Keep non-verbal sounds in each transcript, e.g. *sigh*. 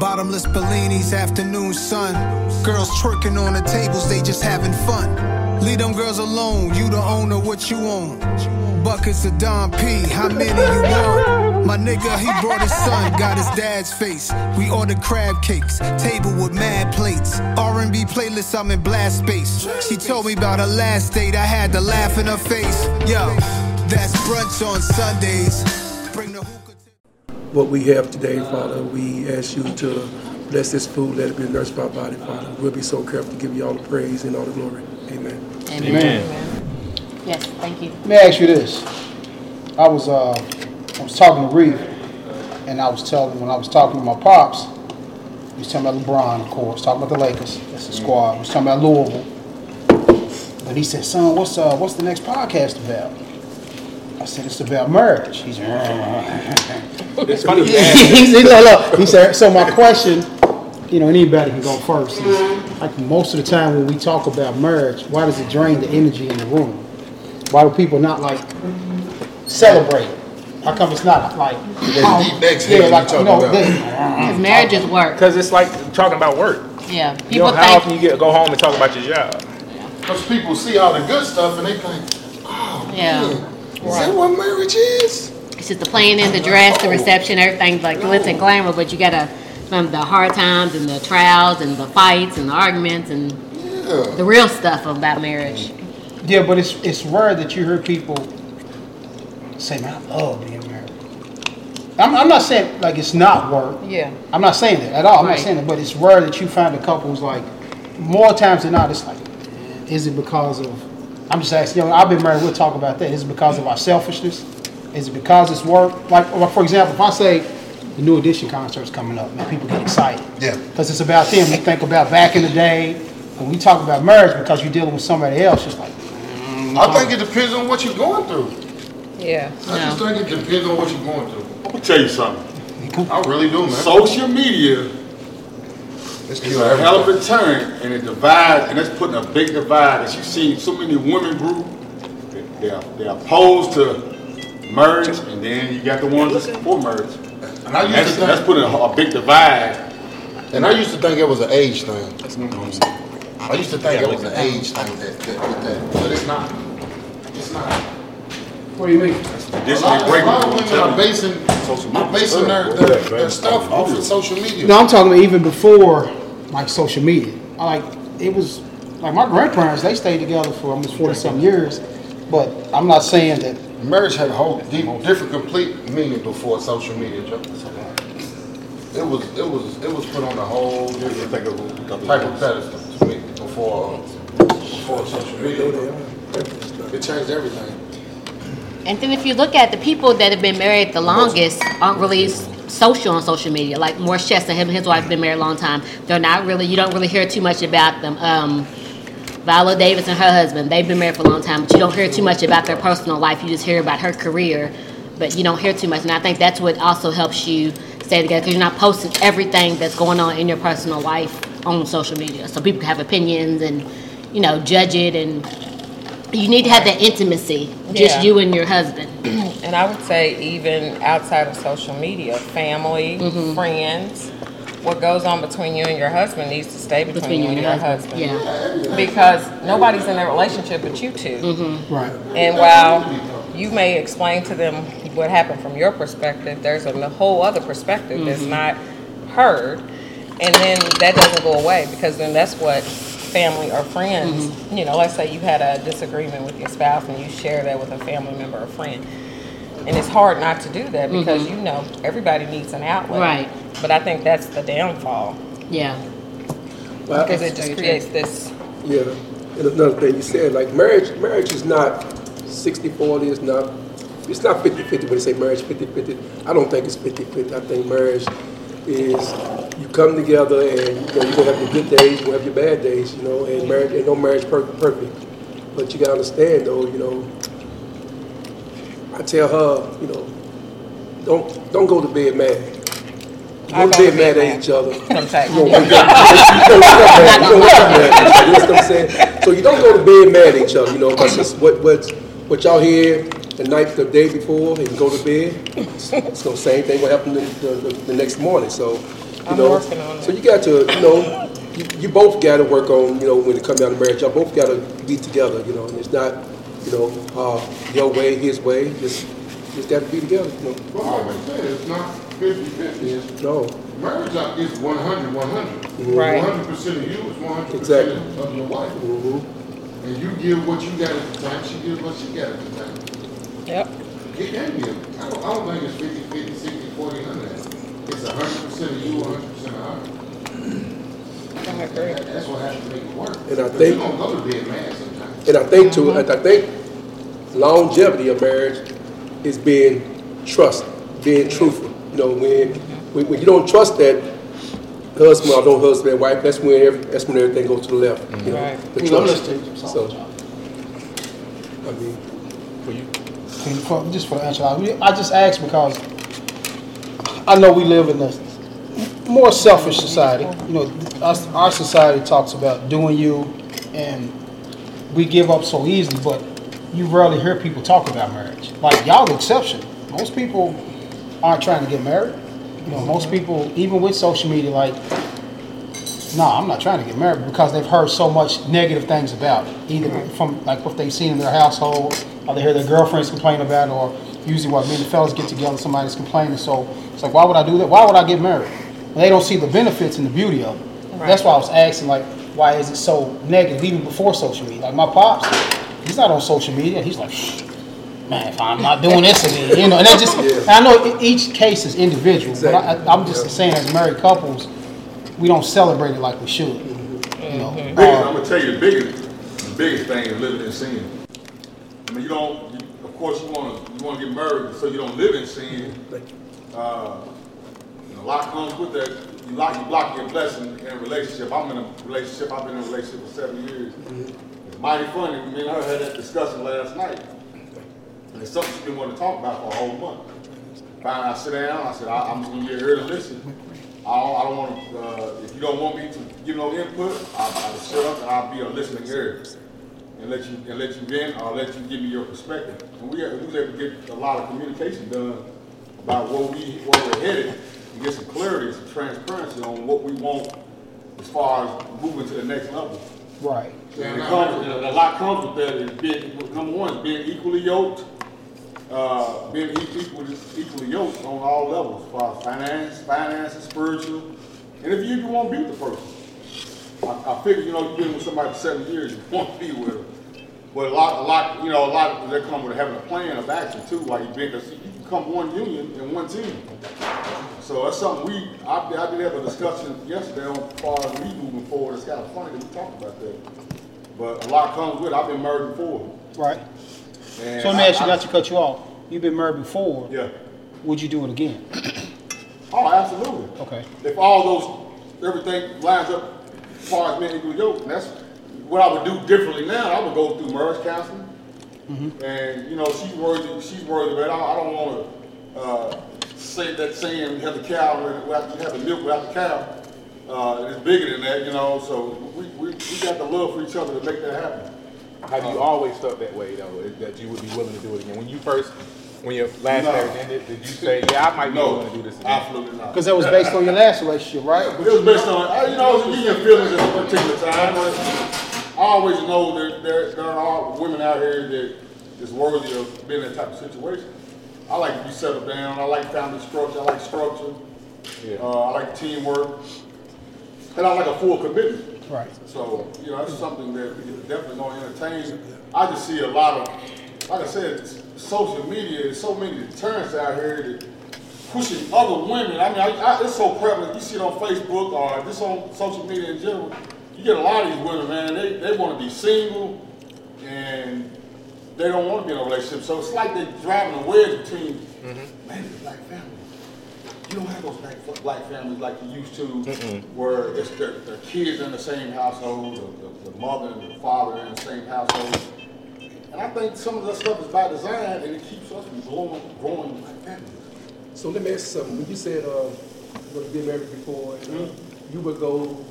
Bottomless Bellinis, afternoon sun. Girls twerking on the tables, they just having fun. Leave them girls alone, you the owner, what you own. Buckets of Dom P, how many you want? My nigga, he brought his son, got his dad's face. We ordered crab cakes, table with mad plates. R&B playlist, I'm in blast space. She told me about her last date, I had to laugh in her face. Yo, that's brunch on Sundays. What we have today, Father. We ask you to bless this food, let it be nourished by our body, Father. We'll be so careful to give you all the praise and all the glory. Amen. Amen. Amen. Yes, thank you. Let me ask you this. I was uh, I was talking to Reeve, and I was telling when I was talking to my pops, he was talking about LeBron, of course, talking about the Lakers. That's the squad. He was talking about Louisville. But he said, "Son, what's uh, what's the next podcast about?" I said, "It's about marriage." He's uh-huh. It's funny. you *laughs* ask he said, look, look. He said, so my question, you know, anybody can go first. Is, like most of the time when we talk about marriage, why does it drain the energy in the room? Why do people not like celebrate? How come it's not like deep next yeah, like you you talking know, about. Because marriage is work. Because it's like talking about work. Yeah. You know, People how often you get go home and talk about your job? Because people see all the good stuff and they think, oh, Yeah. man, is that what marriage is? it's just the planning, the dress, the reception, everything like glitz and glamour, but you gotta, remember the hard times and the trials and the fights and the arguments and Yeah. the real stuff about marriage. yeah, but it's it's rare that you hear people say, "Man, I love being married." I'm, I'm not saying like it's not work. Yeah. I'm not saying that at all. I'm Right. not saying that, but it's rare that you find a couple who's like, more times than not, it's like, is it because of? I'm just asking. You know, I've been married. We'll talk about that. Is it because of our selfishness? Is it because it's work? Like, like for example, if I say the new edition concert's coming up, man, people get excited. Yeah. Because it's about them. You think about back in the day. When we talk about marriage, because you're dealing with somebody else, it's like, mm, I think it depends on what you're going through. Yeah. I just think it depends on what you're going through. I'm gonna tell you something. I really do, man. Social media It's is kill a hell of a turn, and it divides, and it's putting a big divide. As you see, so many women group, they- they're they're opposed to merge, and then you got the ones that's for merge. And I used That's, to that's putting a, a big divide. and I used to think it was an age thing. I used to think it was an age thing that, that, with that, but it's not. It's not. What do you mean? A Traditionally lot, a breaking. lot of women are basing, Social are media. basing their, their, their stuff off of social media. No, I'm talking about even before like social media. I like it was like my grandparents. They stayed together for almost forty some years. But I'm not saying that. Marriage had a whole deep, different, complete meaning before social media. Joe. It was, it was, it was put on a whole different type of pedestal to me before, before social media. It changed everything. And then if you look at the people that have been married the longest aren't really social on social media. Like Morris Chestnut, him and his wife have been married a long time. They're not really, you don't really hear too much about them. Um, Viola Davis and her husband, they've been married for a long time, but you don't hear too much about their personal life. You just hear about her career, but you don't hear too much. And I think that's what also helps you stay together because you're not posting everything that's going on in your personal life on social media. So people can have opinions and, you know, judge it and you need to have that intimacy, just Yeah. you and your husband. *clears throat* And I would say even outside of social media, family, Mm-hmm. friends, what goes on between you and your husband needs to stay between, you and your husband. Yeah. Because nobody's in a relationship but you 2 Mm-hmm. Right. And while you may explain to them what happened from your perspective, there's a whole other perspective that's Mm-hmm. not heard. And then that doesn't go away because then that's what family or friends, Mm-hmm. you know, let's say you had a disagreement with your spouse and you share that with a family member or friend. And it's hard not to do that because you know everybody needs an outlet. Right. But I think that's the downfall Yeah. Well, because it just creates this Yeah, and another thing you said, like marriage, marriage is not 60-40, it's not, it's not 50-50 when they say marriage 50-50. I don't think it's 50-50. I think marriage is you come together and you know, you're gonna have your good days, you're gonna have your bad days, you know, and marriage, ain't no marriage per- perfect. But you gotta understand though, you know, I tell her, you know, don't, don't go to bed mad. I Go to bed mad at each other. sometimes. You know, *laughs* you mad. You don't wake mad. You know what I'm saying? So you don't go to bed mad at each other, you know, because what what what y'all hear the night, the day before, and go to bed. It's, it's the same thing what happened the, the, the next morning. So You I'm know? working on So it. you got to, you know, you, you both got to work on, you know, when it comes down to marriage, y'all both got to be together, you know, and it's not, you know, uh, your way, his way, just, just got to be together, you know. Well, like I said, it's not fifty-fifty, it's, No, marriage is 100, 100. Right. One hundred percent of you is one hundred Exactly. percent of your wife. mhm, And you give what you got at the time, she gives what she got at the time. Yep. It can be, I don't, I don't think it's 50, 50, 60, 40, 100. It's a hundred percent of you, a hundred percent of her. I agree. That- That's what has to make it work. And I think- You don't go to bed mad sometimes. And I think too, and I think longevity of marriage is being trust, being truthful. You know, when, when, when you don't trust that husband or don't husband and wife, that's when, every- that's when everything goes to the left, you know, Right. the trust. let's take some So. I mean, For you- for- Just for the answer, I just asked because I know we live in a more selfish society. You know, us, our society talks about doing you, and we give up so easily. But you rarely hear people talk about marriage. Like y'all, the exception. Most people aren't trying to get married. You know, most people, even with social media, like, no, I'm not trying to get married because they've heard so much negative things about it. Either from like what they've seen in their household, or they hear their girlfriends complain about it, or usually what me and the fellas get together, somebody's complaining. So it's like, why would I do that? Why would I get married? And they don't see the benefits and the beauty of it. That's why I was asking, like, why is it so negative even before social media? Like my pops, he's not on social media. He's like, man, if I'm not doing this again, you know. And that just, and I know each case is individual, but I, I- I'm just Yeah. saying, as married couples, we don't celebrate it like we should. You know, Biggest, Uh, I'm gonna tell you the biggest, the biggest thing is living in sin. I mean, you don't. You, of course, you wanna you wanna get married so you don't live in sin. Uh, and a lot comes with that. You lock you block your blessing in a relationship. I'm in a relationship. I've been in a relationship for seven years. It's mighty funny. Me and her had that discussion last night. And it's something she didn't want to talk about for a whole month. Finally, I sit down. I said, I, I'm just gonna get here to listen. I don't, I don't want to. Uh, if you don't want me to give no input, I'll, I'll shut up and I'll be a listening ear and let you and let you vent or let you give me your perspective. And we, we was able to get a lot of communication done about where we where we're headed and get some clarity, and some transparency on what we want as far as moving to the next level. right. And it comes, and a lot comes with that. Is being number one is being equally yoked, uh, being equally equally yoked on all levels, as far as finance, finances, spiritual, and if you even want to be with the person. I, I figure, you know, you've been with somebody for seven years, you want to be with them. But a lot, a lot, you know, a lot of that come with having a plan of action too, while you've been, because you become one union and one team. So that's something we, I, I did have a discussion yesterday on as far as me moving forward. It's kind of funny that we talked about that. But a lot comes with it. I've been married before. Right. And So let me ask you, I- not to cut you off. You've been married before. Yeah. Would you do it again? Oh, absolutely. Okay. If all those, everything lines up as far as equal yoke, and that's what I would do differently now. I would go through marriage counseling. And, you know, she's worthy, she's worthy of it. I, I don't want to uh, say that saying, you have the cow, without- you have the milk without the cow. Uh, it's bigger than that, you know, so we, we, we got the love for each other to make that happen. Have you always felt that way though, that you would be willing to do it again? When you first, when your last No. marriage ended, did you say, yeah, I might be No, willing to do this again? absolutely not. Because that was based on your last relationship, right? It was based on, uh, you know, you get feelings at a particular time. but I always know that there, there are women out here that is worthy of being in that type of situation. I like to be settled down. I like family structure. I like structure. Yeah. Uh, I like teamwork. And I like a full commitment. Right. So, you know, that's something that we definitely going to entertain. I just see a lot of, like I said, social media, there's so many deterrents out here that pushing other women. I mean, I, I, it's so prevalent. You see it on Facebook or just on social media in general. You get a lot of these women, man, they, they want to be single and they don't want to be in a relationship. So it's like they're driving a wedge between, mm-hmm. man, it's a black family. You don't have those black, black families like you used to, where it's their, their kids in the same household, the, the, the mother and the father in the same household. And I think some of that stuff is by design, and it keeps us from growing, growing black families. so let me ask you something. When you said, uh, you were been married before, and you would go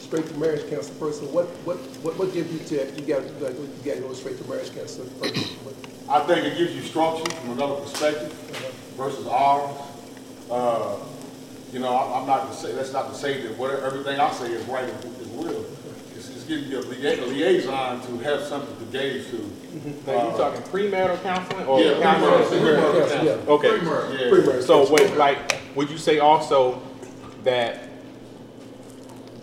straight to marriage counseling first, so what, what, what, what gives you to, you got, you got, you got to go straight to marriage counseling first? I think it gives you structure from another perspective versus ours. Uh, you know, I- I'm not to say, that's not to say that whatever, everything I say is right as well. It's, it's giving you a lia- a liaison to have something to gauge to. Now, you talking premarital counseling or Yeah, counseling? premarital, counseling? yeah. Okay. Pre-marriage. Yeah. Pre-marriage So counseling. wait, like, would you say also that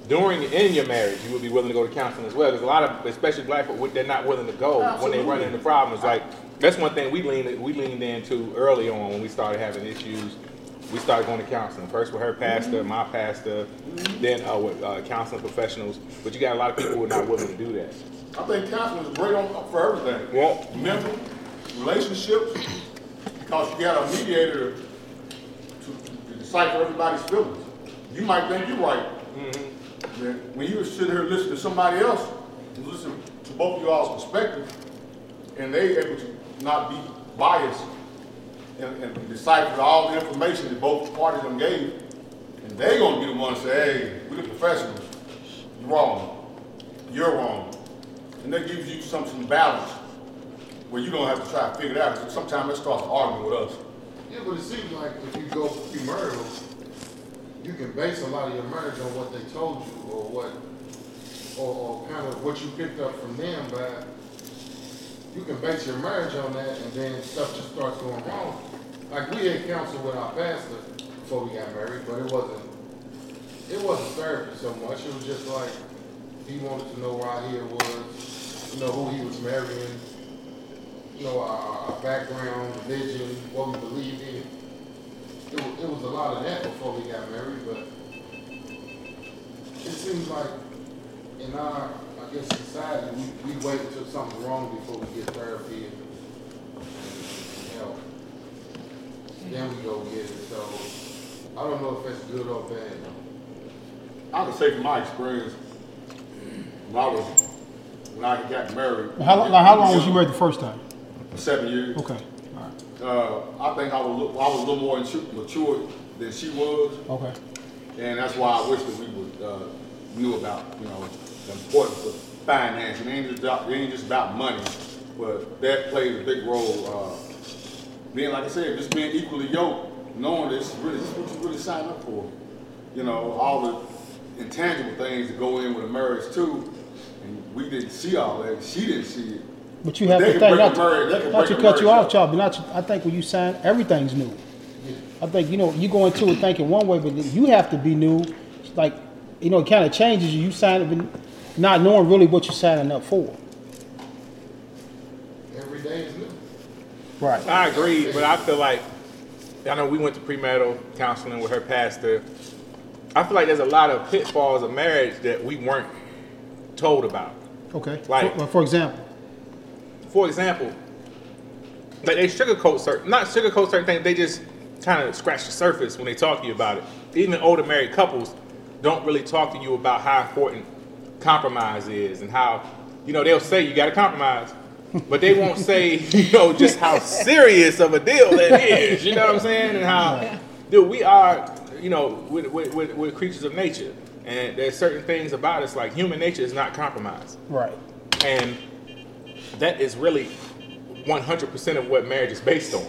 during in your marriage you would be willing to go to counseling as well? There's a lot of, especially black people, they're not willing to go when they run into problems. Like that's one thing we leaned we leaned into early on when we started having issues. We started going to counseling first with her pastor, my pastor, then uh, with uh, counseling professionals. But you got a lot of people who are not willing to do that. I think counseling is great on, for everything. Well- mental, relationships, because you got a mediator to, to decipher everybody's feelings. You might think you're right. Mm-hmm. But When you sit here listening to somebody else, listen to both of y'all's perspective, and they able to not be biased and, and decipher all the information that both parties them gave, and they gonna be the ones to say, hey, we're the professionals, you're wrong, you're wrong. And that gives you some, some balance where you don't have to try to figure it out. 'Cause Sometimes that starts arguing with us. Yeah, but it seems like if you go through premarital, you can base a lot of your marriage on what they told you or what, or, or kind of what you picked up from them, but you can base your marriage on that and then stuff just starts going wrong. Like we had counsel with our pastor before we got married, but it wasn't, it wasn't therapy so much. It was just like, he wanted to know why he was, you know, who he was marrying, you know, our, our background, religion, what we believed in. It was, it was a lot of that before we got married, but it seems like in our, I guess, society, we, we wait until something's wrong before we get therapy and, and help. Then we go get it, so I don't know if that's good or bad. I can say from my experience, when I was, when I got married. How, long- how long was you married the first time? Seven years. Okay, all right, Uh, I think I was, a little- I was a little more mature than she was, okay. and that's why I wish that we would, uh, knew about, you know, the importance of finance. It ain't just about, it ain't just about money, but that plays a big role. Uh, being, like I said, just being equally yoked, knowing this, really, this is what you really sign up for. You know, all the intangible things that go in with a marriage too, we didn't see all that, she didn't see it. But you have They to think, break not a to, not to cut you off, up. Charles, but not, to- I think when you sign, everything's new. Yeah. I think, you know, you go into it thinking one way, but you have to be new. Like, you know, it kind of changes you. You sign it, but not knowing really what you're signing up for. Every day is new. Right. I agree, but I feel like I know we went to premarital counseling with her pastor. I feel like there's a lot of pitfalls of marriage that we weren't told about. Okay. Like- for, for example, For example, like they sugarcoat certain, not sugarcoat certain things. They just kind of scratch the surface when they talk to you about it. Even older married couples don't really talk to you about how important compromise is and how, you know, they'll say you got to compromise, but they won't say, *laughs* you know, just how serious of a deal that is. You know what I'm saying? And how, dude, we are, you know, we're, we're, we're, we're creatures of nature, and there's certain things about us like human nature is not compromised. right. And that is really 100% of what marriage is based on,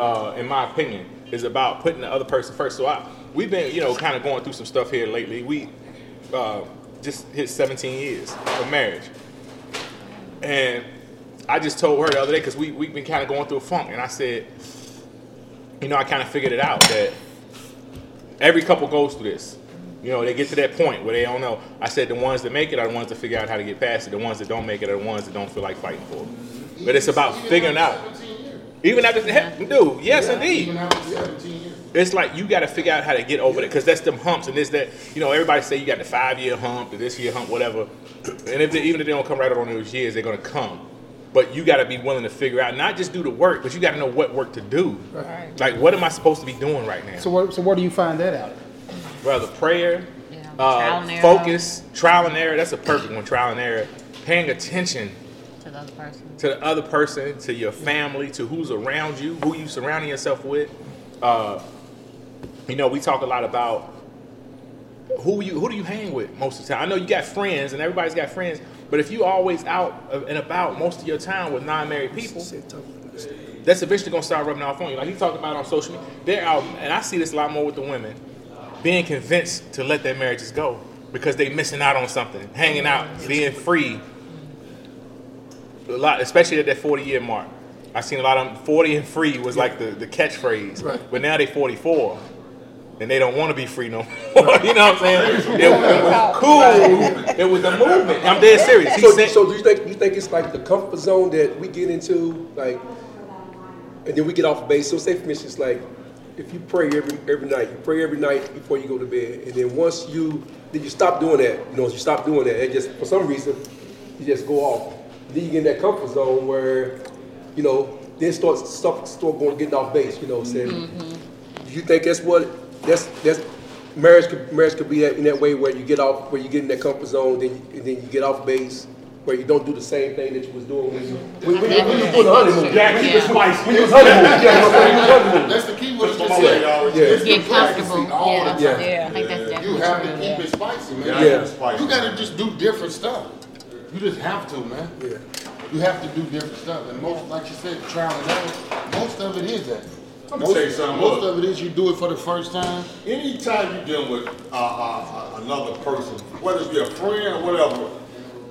uh, in my opinion, is about putting the other person first. So I, we've been, you know, kind of going through some stuff here lately. We uh, just hit 17 years of marriage. And I just told her the other day, because we, we've been kind of going through a funk, and I said, you know, I kind of figured it out that every couple goes through this. You know, they get to that point where they don't know. I said the ones that make it are the ones that figure out how to get past it. The ones that don't make it are the ones that don't feel like fighting for it. But it's about figuring out. after 17 years. Even after, heck, dude, yes, Yeah, indeed. Even after 17 years. It's like you got to figure out how to get over it because that's them humps and this that. You know, everybody say you got the five year hump, the this year hump, whatever. And if they, even if they don't come right out on those years, they're gonna come. But you got to be willing to figure out, not just do the work, but you got to know what work to do. Right. Like, what am I supposed to be doing right now? So, where, so where do you find that out? Rather prayer, Yeah, uh, trial and error. focus, trial and error. That's a perfect one. Trial and error. Paying attention to the other person. to the other person, to your family, to who's around you, who you surrounding yourself with. Uh, you know, we talk a lot about who you who do you hang with most of the time. I know you got friends, and everybody's got friends, but if you always out and about most of your time with non-married people, that's eventually gonna start rubbing off on you. Like he talked about on social media, they're out, and I see this a lot more with the women. Being convinced to let their marriages go because they're missing out on something, hanging out, being free. A lot, especially at that 40 year mark. I seen a lot of them, 40 and free was like the, the catchphrase. Right. But now they 44 and they don't want to be free no *laughs* more. you know what I'm saying? It, was cool. It was the movement. I'm dead serious. So, said, so do you think you think it's like the comfort zone that we get into, like, and then we get off base? So say for instance, like, if you pray every every night, you pray every night before you go to bed, and then once you then you stop doing that, you know, you stop doing that, and just for some reason you just go off. Then you get in that comfort zone where, you know, then start stuff start going getting off base. You know what I'm saying? Do you think that's what that's that's marriage could marriage could be that, in that way where you get off where you get in that comfort zone, then you, and then you get off base where you don't do the same thing that you was doing when you when, when, you- when you was doing the honeymoon. yeah, keep it spicy. When you was honeymoon, yeah, when you was honeymoon. That's the key word you Come just on, said. y'all. Yeah. It's Get comfortable. Yeah. the Yeah. time. Yeah. I think that's definitely You have to keep yeah. it spicy, man. Yeah, Yeah. spicy. You gotta just do different stuff. You just have to, man. Yeah. You have to do different stuff. And most, like you said, trial and error, most of it is that. Let me Most, tell you something, most look. of it is you do it for the first time. anytime you're dealing with uh, uh, uh, another person, whether it be a friend or whatever,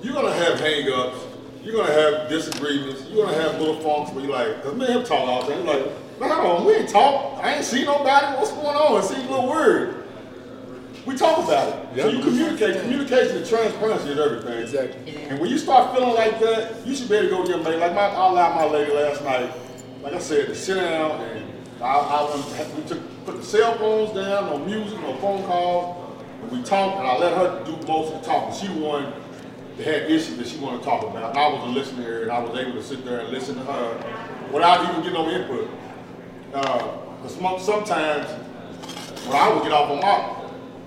you're gonna have hang-ups, you're gonna have disagreements, you're gonna have little funks where you're like, cause me and him talk all the time. You're like, man, hold on, we ain't talk. I ain't see nobody. What's going on? It seems a little weird. We talk about it. So you communicate. Communication and transparency is everything. Exactly. And when you start feeling like that, you should be able to go to your mate. Like my, I allowed my lady last night, like I said, to sit down and I, I went, we took, put the cell phones down, no music, no phone calls, and we talked, and I let her do most of the talking. She one that had issues that she wanted to talk about, and I was a listener and I was able to sit there and listen to her without even getting no input. Uh, because sometimes when I would get off on my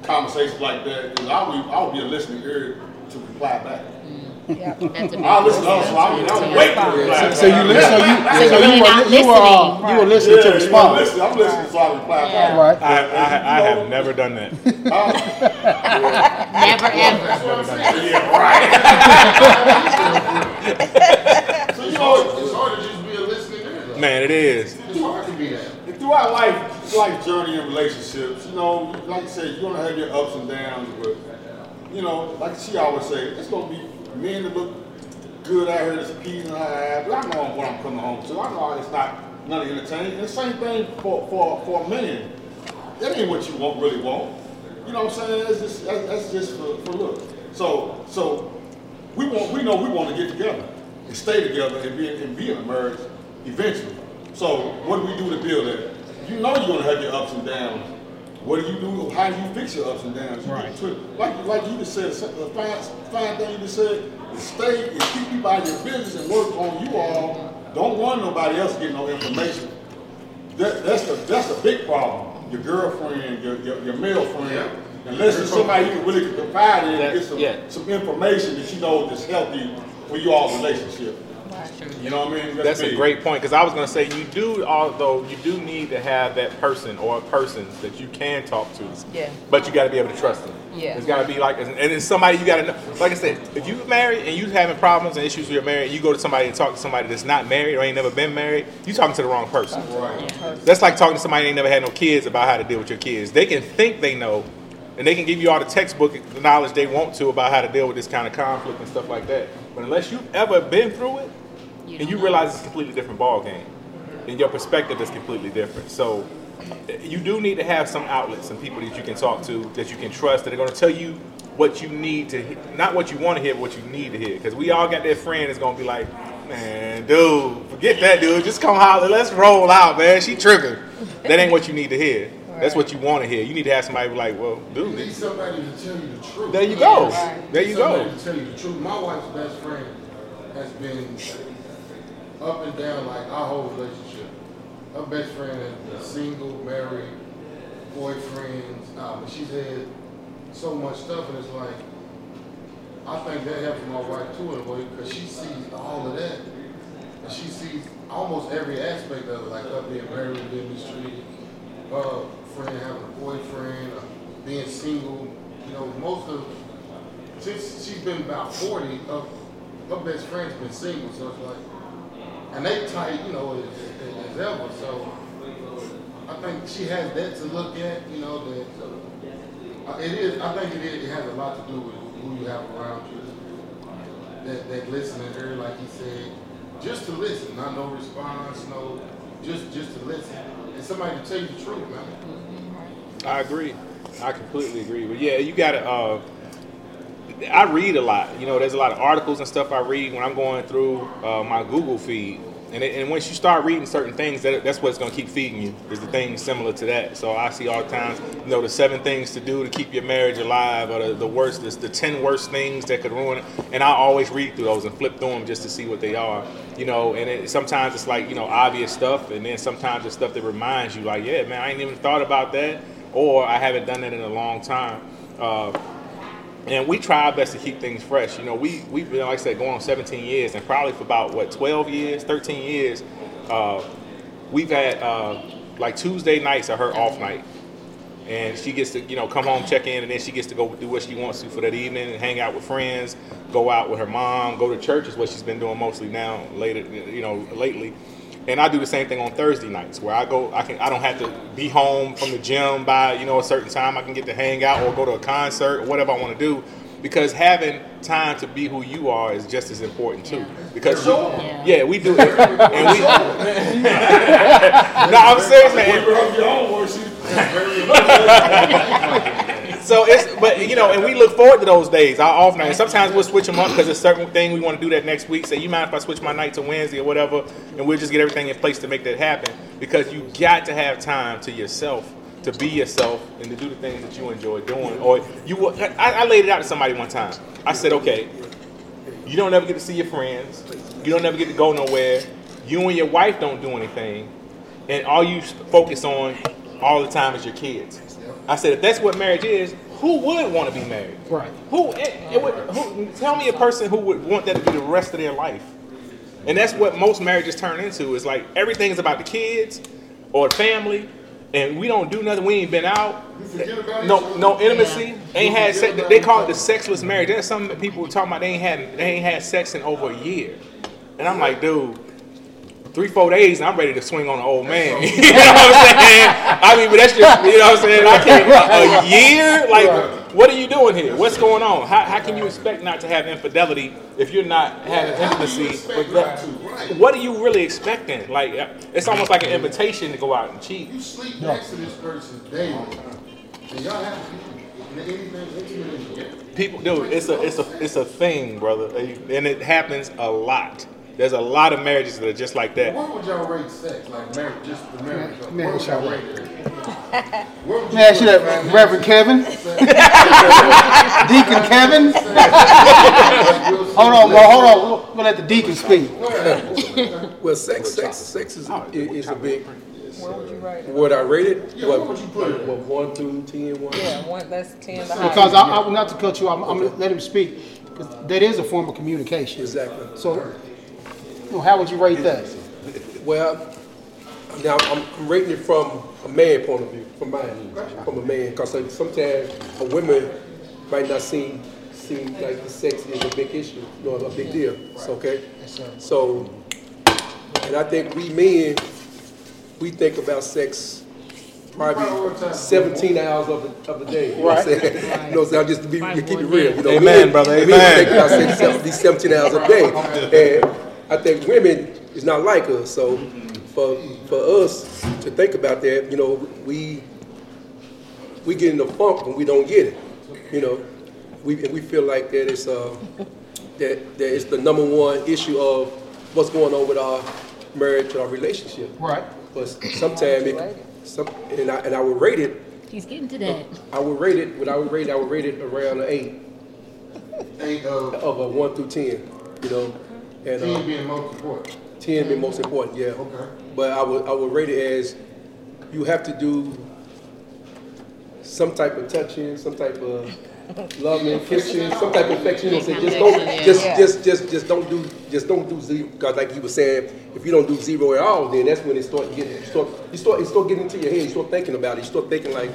conversations like that, is I would, I would be a listening ear to reply back. Mm. *laughs* That's I listen to her, so I would, I would wait to reply So you back. listen, so you, So so you're really you not were, you were, uh, listening. you were listening to respond. I'm listening, I'm listening, so I reply back. Right. I, I, I have never done that. *laughs* Uh, never ever. Yeah, right. *laughs* so you know, It's hard to just be a listening ear. Man, it is. It's hard to be that. Throughout life, life journey and relationships, you know, like I said, you're gonna have your ups and downs, but you know, like she always say, it's gonna be men that look good out here that's appeasing her eye, but I know what I'm coming home to. I know it's not none of entertaining. And the same thing for for for a man. That ain't what you want really want. You know what I'm saying? That's just that's, that's just for, for look. So so we want we know we want to get together and stay together and be and be in a marriage eventually. So what do we do to build that? You know you're gonna have your ups and downs. What do you do? How do you fix your ups and downs? You Right. Like like you just said, the fine, fine thing you just said is stay and keep people out of your business and work on you all. Don't want nobody else getting no information. That, that's the that's the big problem. Your girlfriend, your your, your male friend, unless it's somebody you can really confide in and get some Yeah. some information that you know that's healthy for you all relationship. You know what I mean? That's a great point because I was gonna say you do, although you do need to have that person or persons that you can talk to. Yeah. But you got to be able to trust them. Yeah. It's got to be like, and it's somebody you got to know. Like I said, if you're married and you're having problems and issues with your marriage, you go to somebody and talk to somebody that's not married or ain't never been married, you talking to the wrong person. Right. That's like talking to somebody that ain't never had no kids about how to deal with your kids. They can think they know, and they can give you all the textbook knowledge they want to about how to deal with this kind of conflict and stuff like that. But unless you've ever been through it, and you realize it's a completely different ball game, and your perspective is completely different. So eh, you do need to have some outlets, some people that you can talk to, that you can trust, that are going to tell you what you need to, he- not what you want to hear, but what you need to hear. Because we all got that friend that's going to be like, man, dude, forget that, dude. Just come holler. Let's roll out, man. She tripping. That ain't what you need to hear. That's what you want to hear. You need to have somebody be like, well, dude. You dude. need somebody to tell you the truth. There you go. Right. There you go. Somebody to tell you the truth. My wife's best friend has been up and down like our whole relationship. Her best friend has been single, married, boyfriends. Uh, but she's had so much stuff, and it's like I think that helps my wife too in a way because she sees all of that, and she sees almost every aspect of it, like her being married and being mistreated, her friend having a boyfriend, or being single. You know, most of since she's been about forty, her, her best friend's been single, so it's like, and they tight, you know, as, as ever. So I think she has that to look at, you know, that it is, I think it is, it has a lot to do with who you have around you. That, that listening there, like he said, just to listen, not no response, no, just, just to listen. And somebody to tell you the truth, man. I agree. I completely agree. But yeah, you gotta. Uh, I read a lot. You know, there's a lot of articles and stuff I read when I'm going through uh, my Google feed. And, it, and once you start reading certain things, that, that's what's going to keep feeding you. Is the things similar to that. So I see all times, you know, the seven things to do to keep your marriage alive, or the, the worst, the, the ten worst things that could ruin it. And I always read through those and flip through them just to see what they are. You know, and it, sometimes it's like you know obvious stuff, and then sometimes it's stuff that reminds you, like, yeah, man, I ain't even thought about that, or I haven't done that in a long time. Uh, and we try our best to keep things fresh. You know, we we've been like I said going on 17 years, and probably for about what 12 years, 13 years, uh, we've had uh, like Tuesday nights are her off night, and she gets to you know come home, check in, and then she gets to go do what she wants to for that evening and hang out with friends, go out with her mom, go to church is what she's been doing mostly now later you know lately. And I do the same thing on Thursday nights, where I go. I can. I don't have to be home from the gym by you know a certain time. I can get to hang out or go to a concert or whatever I want to do. Because having time to be who you are is just as important too. Because we- Yeah. yeah, we do it, *laughs* and we. *laughs* no, I'm serious, man. *laughs* So it's, but you know, and we look forward to those days, our off nights. Sometimes we'll switch them up because there's certain thing we want to do that next week. Say, you mind if I switch my night to Wednesday or whatever, and we'll just get everything in place to make that happen. Because you got to have time to yourself, to be yourself, and to do the things that you enjoy doing. Or you, I, I laid it out to somebody one time. I said, okay, you don't ever get to see your friends. You don't ever get to go nowhere. You and your wife don't do anything, and all you focus on all the time is your kids. I said, if that's what marriage is, who would want to be married? Right. Who, it, it would, who? Tell me a person who would want that to be the rest of their life. And that's what most marriages turn into. Is like everything is about the kids or the family, and we don't do nothing. We ain't been out. forget about each No, no intimacy. Ain't had sex. They call it the sexless marriage. There's some people talking about they ain't had they ain't had sex in over a year, and I'm like, dude. Three, four days, and I'm ready to swing on an old man. *laughs* you know what I'm saying? I mean, but that's just, you know what I'm saying? I can't, a year? Like, what are you doing here? What's going on? How, how can you expect not to have infidelity if you're not having intimacy? expect with not that? to, right. What are you really expecting? Like, uh, it's almost like an invitation to go out and cheat. You sleep next to this person daily, and y'all have. People, dude, it's a, it's a, it's a thing, brother, and it happens a lot. There's a lot of marriages that are just like that. Where would y'all rate sex? Like marriage, just the marriage. Where Marriage, would y'all y'all rate it? Where would Let me ask you that, Reverend Kevin. Deacon Kevin. *laughs* Hold on, bro. Hold on. We'll, we'll let the deacon speak. Well, sex, sex, sex is, is a big. Where would you rate it? Would I rate it? Yeah, where would you put it? What, one through ten? One. Yeah, one, that's ten Because. I, I, not to cut you, I'm, I'm gonna let him speak. 'cause that is a form of communication. Exactly. So, you know, how would you rate that? Well, now I'm, I'm rating it from a man point of view, from mine, from a man, because sometimes a woman might not seem seem like the sex is a big issue, you know, a big deal. It's okay. So, and I think we men, we think about sex probably 17 hours of the, of the day. You know what I'm saying? You know what I'm saying? Just to be, keep it real. You know, Amen, men- brother, men amen. think about sex these 17 hours a day. *laughs* And I think women is not like us. So for, for us to think about that, you know, we, we get in the funk when we don't get it. You know, we, we feel like that it's, uh, that, that it's the number one issue of what's going on with our marriage or our relationship. Right. But sometimes it, some, and I, and I would rate it, He's getting to that. I would rate it, when I would rate it, I would rate it around an eight, Eight of of a one through ten, you know? And, ten uh, being most important. ten being most important, yeah. Okay. But I would, I would rate it as, you have to do some type of touching, some type of *laughs* loving, kissing, some type of affection, you know, say, just don't, just, just, just, just don't do, just don't do zero, cause like you were saying, if you don't do zero at all, then that's when it start getting, you start, you start, it start getting into your head, you start thinking about it, you start thinking like,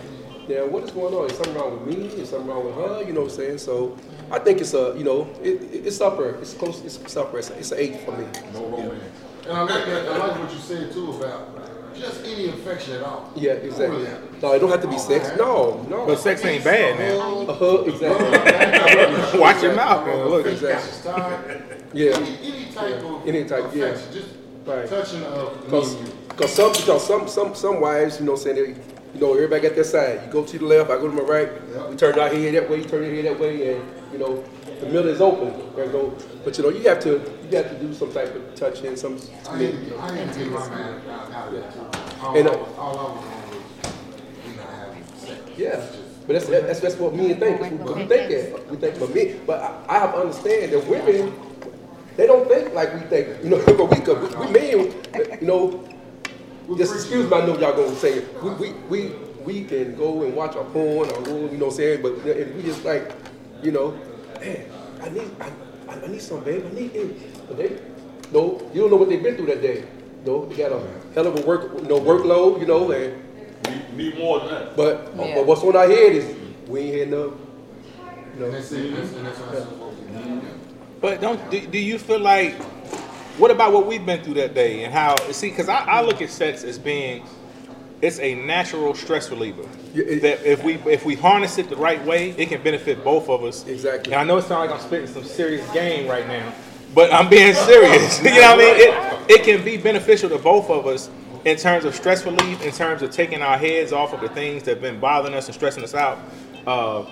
yeah, what is going on? Is something wrong with me? Is something wrong with her? You know what I'm saying? So, I think it's a, you know, it, it- it's upper, it's close, it's, it's upper, it's, a- it's an eight for me. No romance. And I like that, I like what you said too about just any infection at all. Yeah, exactly. No, it don't have to be sex. No, no. But sex ain't bad now. A hug, exactly. *laughs* Watch your mouth, man. Look. Exactly. Yeah. Any, any type of Any type, yeah. just Right. touching of Cause, me cause some, because some, some, some wives, you know, saying they, you know, everybody got their side. You go to the left, I go to my right. We turn our head that way, you turn your head that way, and you know, the mill is open. There's no, but you know, you have to, you have to do some type of touching, some. I didn't, I didn't get my man out out of that too. All, And, uh, all I was we not having sex. Yeah, but that's that's that's what men think. What we think that. We think for me, but I, I have to understand that women, they don't think like we think. You know, *laughs* but we, we, we men, you know, just excuse me. I know y'all gonna say it. We we we we can go and watch a porn or you know what I'm saying, but we just like, you know, man, I need I, I need some babe. I need it. But they, no, you don't know what they've been through that day. No, they got a hell of a work, you know, workload. You know, and Need, need more than that. but, Yeah. but what's on our head is we ain't had enough. You know, that's it, that's, and that's what I'm supposed to do. But don't do, do you feel like what about what we've been through that day and how see because I, I look at sex as being it's a natural stress reliever Yeah, it- that if we if we harness it the right way it can benefit both of us. Exactly. and I know it sounds like I'm spitting some serious game right now *laughs* but I'm being serious. *laughs* You know what I mean? It, it can be beneficial to both of us in terms of stress relief in terms of taking our heads off of the things that have been bothering us and stressing us out. Uh,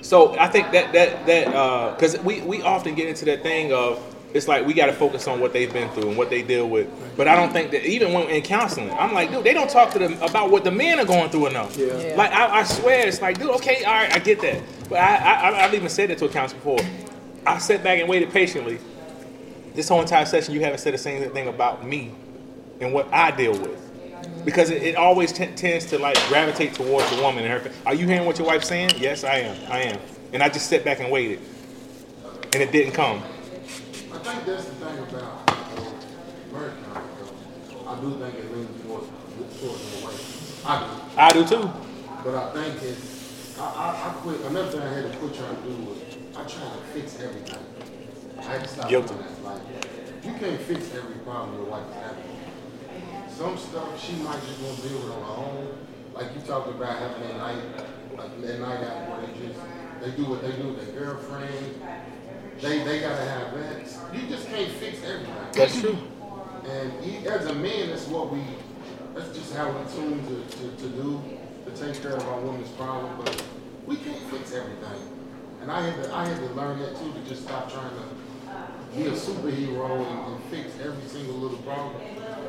so I think that that that because we we often get into that thing of it's like we got to focus on what they've been through and what they deal with. But I don't think that even when in counseling, I'm like, dude, they don't talk to them about what the men are going through enough. Yeah. Yeah. Like I, I swear, it's like, dude, okay, all right, I get that. But I, I I've even said that to a counselor before. I sat back and waited patiently. This whole entire session, you haven't said the same thing about me and what I deal with. Because it, it always t- tends to like gravitate towards the woman and her. Are you hearing what your wife's saying? Yes, I am. I am. And I just sat back and waited, and it didn't come. I think that's the thing about uh, counseling. I do think it leans towards, towards the way. I do. I do too. But I think it's, I, I, I quit, another thing I had to quit trying to do was, I tried to fix everything. I had to stop Guilty. doing that. Like, you can't fix every problem your wife is having. Some stuff she might just want to deal with on her own. Like you talked about having that night, like that night out where they just, they do what they do with their girlfriend. They, they gotta have that. You just can't fix everything. That's true. And he, as a man, that's what we, that's just how we're tuned to, to, to do, to take care of our women's problem, but we can't fix everything. And I had to, I had to learn that too, to just stop trying to be a superhero and, and fix every single little problem.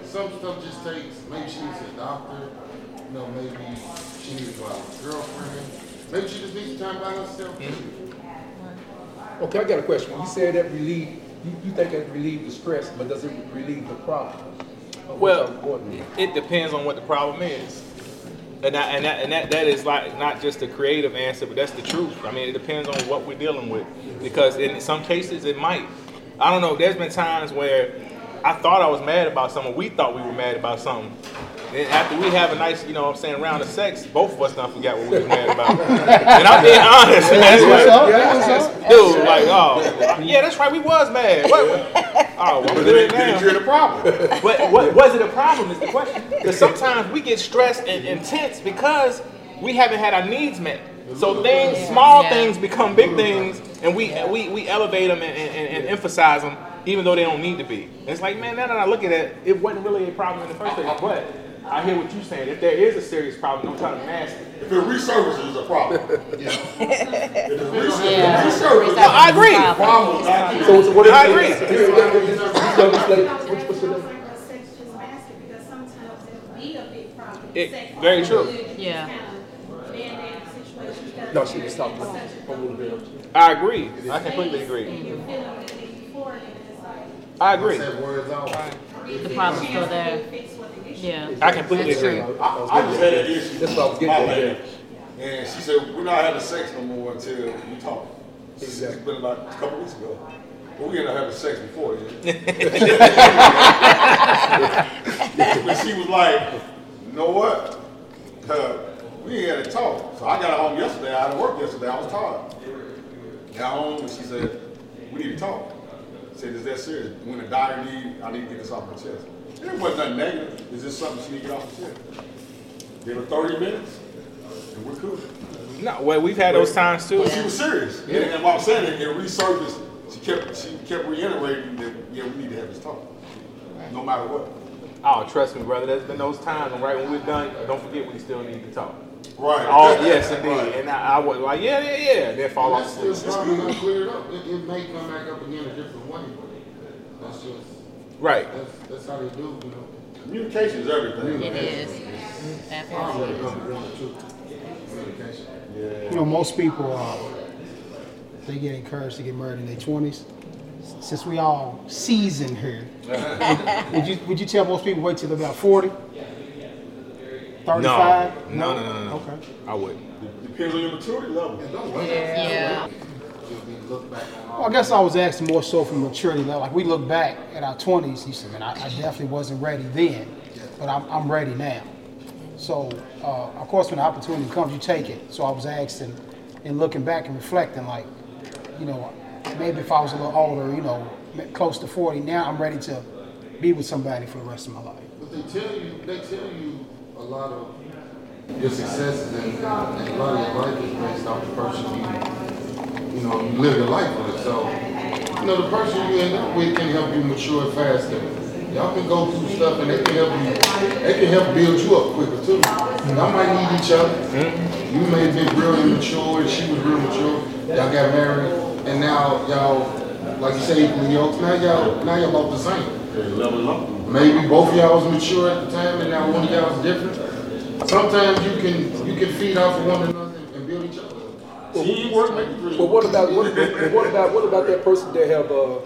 Some stuff just takes, maybe she needs a doctor, you know, maybe she needs to go out with a girlfriend, maybe she just needs time by herself. Mm-hmm. Okay, I got a question. You said that relieve, you, you think that relieve the stress, but does it relieve the problem? Well, it depends on what the problem is. And that, and that, and that, that is like not just a creative answer, but that's the truth. I mean, it depends on what we're dealing with. Because in some cases, it might. I don't know. There's been times where I thought I was mad about something. We thought we were mad about something. And after we have a nice, you know what I'm saying, round of sex, both of us done forgot what we was mad about. and I'm being honest. That's What's what, up? Yeah, what's up? dude, like, oh, yeah, that's right, we was mad. What, what? Oh, well, But we then good it now. didn't cure the problem. But what was it a problem is the question. Because sometimes we get stressed and intense because we haven't had our needs met. So things, small Yeah. things become big things, and we we, we elevate them and, and, and emphasize them, even though they don't need to be. It's like, man, now that I look at it, it wasn't really a problem in the first place. But I hear what you're saying. If there is a serious problem, don't try to mask it. If it resurfaces, it's a problem. If it resurfaces, Yeah. resurfaces. No, I agree. Problem is So, so what is I agree. These young ladies, what's, what's your name? Sex just mask it because sometimes it'll be a big problem. It- Sex very true. good, you just Yeah. kinda band-aid the situation because No, she was talking about a little bit. I agree. I completely agree. I agree. Said words out. The problem's still there. fix what the issue Yeah. I completely That's agree. true. I just had an issue. That's what I was with getting my at, lady. And she said, we're not having sex no more until you talk. It's it's been about a couple weeks ago. But we ended up having sex before then. *laughs* *laughs* But she was like, you know what? We ain't had to talk. So I got home yesterday. I had to work yesterday. I was tired. Got home and she said, we need to talk. Said, is that serious? When a doctor need, I need to get this off my chest. It wasn't nothing negative. It's just something she need to get off the chest. Give her thirty minutes, and we're cool. No, well, we've had those times too. But she was serious. And, and what I'm saying, it, it resurfaced. She kept she kept reiterating that yeah, we need to have this talk, no matter what. Oh, trust me, brother. There's been those times, and right when we're done, don't forget we still need to talk. Right. Oh, yes, indeed. Right. And I, I was like, yeah, yeah, yeah. And then fall off That's to still sleep. probably not cleared up. It, it may come back up again a different way, but that's just, Right. that's, that's how they do, you know. Communication is everything. It is. Definitely. Probably come down to communication. You know, most people, uh, they get encouraged to get married in their twenties. Since we all seasoned here, *laughs* would you would you tell most people wait till they're about 40? 35? No, no, no, no, no. Okay. I wouldn't. Depends on your maturity level. Don't. Yeah. Just be look back on all Well, I guess I was asking more so from maturity level. Like we look back at our twenties, you said, man, I, I definitely wasn't ready then, but I'm, I'm ready now. So, uh, of course, when the opportunity comes, you take it. So I was asking and looking back and reflecting, like, you know, maybe if I was a little older, you know, close to 40, now I'm ready to be with somebody for the rest of my life. But they tell you, they tell you a lot of your successes and, and a lot of your life is based off the person you, you know, you live your life with. So, you know, the person you end up with can help you mature faster. Y'all can go through stuff and they can help you, they can help build you up quicker too. Y'all might need each other. Mm-hmm. You may have been real immature and she was real mature. Y'all got married and now y'all, like you say, equally yoked. Now y'all, now y'all about the same. Level up. Maybe both of y'all was mature at the time and now one of y'all is different. Sometimes you can you can feed off of one another and build each other. Teamwork make the. But what about what, what about what about that person that have uh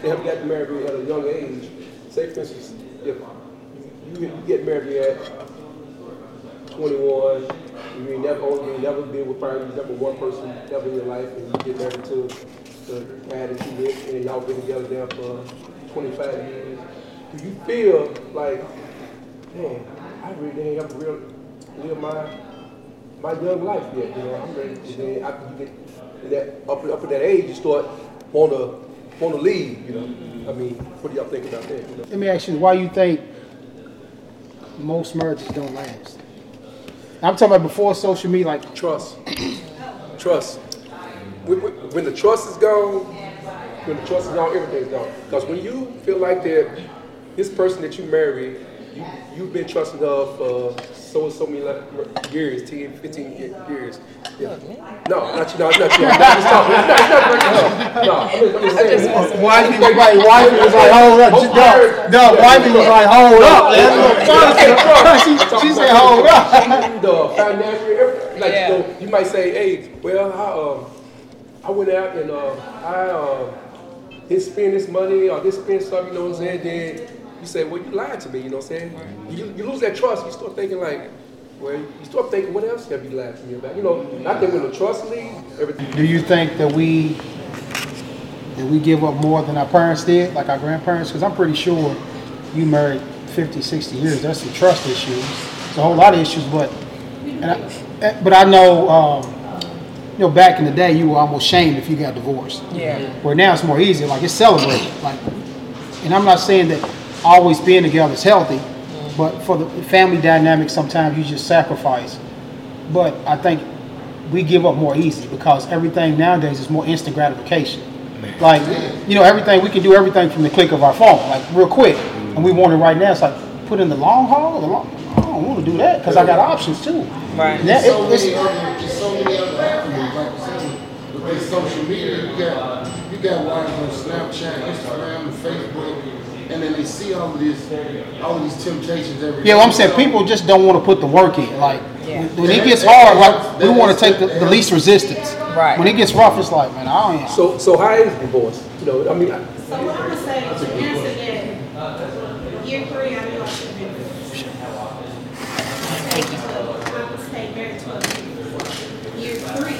they have got married at a young age? Say for instance, if you, you get married at 21, you ain't never only you never been with probably never one person ever in your life, and you get married to the guy that you with, and y'all been together there for 25 years. Do you feel like, man, I really ain't ever real live my my young life yet. You know, I'm ready. And then after you get that up up at that age, you start wanna wanna leave. You know, I mean, what do y'all think about that? You know? Let me ask you, why you think most marriages don't last? I'm talking about before social media, like Trust, trust. When the trust is gone, when the trust is gone, everything's gone. Because when you feel like that, this person that you marry, you you've been trusting her for so and so many like, years, 10, 15 years. Yeah. No, not you. No, not you. I'm not just talking. It's not, it's not bringing her. No, I'm just, I'm just saying. wifey was like, wifey was like, hold up, no, no, wifey was like, hold up. She, she said, hold up. the financial. Like, Yeah. you, know, you might say, hey, well, I, um, I went out and uh, I uh, didn't spend this money or didn't spend something, you know what I'm saying? Then you say, well, you lied to me, you know what I'm saying? You, you lose that trust. You start thinking like, well, you start thinking, what else have you lied to me about? You know, I think when the trust leaves, everything. Do you think that we that we give up more than our parents did, like our grandparents? Because I'm pretty sure you married 50, 60 years. That's some trust issues. It's a whole lot of issues, but and I, but I know, um, you know, back in the day, you were almost shamed if you got divorced. Yeah. Where now it's more easy, like it's celebrated. Like, and I'm not saying that always being together is healthy, but for the family dynamic, sometimes you just sacrifice. But I think we give up more easy because everything nowadays is more instant gratification. Like, you know, everything we can do everything from the click of our phone, like real quick, and we want it right now. It's like put in the long haul. The long, I don't want to do that because I got options too. Right. Yeah, There's so it- it's- many other, there's so many other avenues, like you said, with social media, you got, you got wives on Snapchat, Instagram, and Facebook, and then they see all of this, all these temptations every Yeah, well, I'm saying people just don't want to put the work in. Like Yeah. when, when it gets hard, like we want to take the, the least resistance. Right. When it gets rough, it's like, man, I don't. So, so how is divorce? You know, I mean, I- So what I'm gonna say, to answer that, year three, I knew I should have been divorced. Thank you. I was stayed married twelve years. Year three,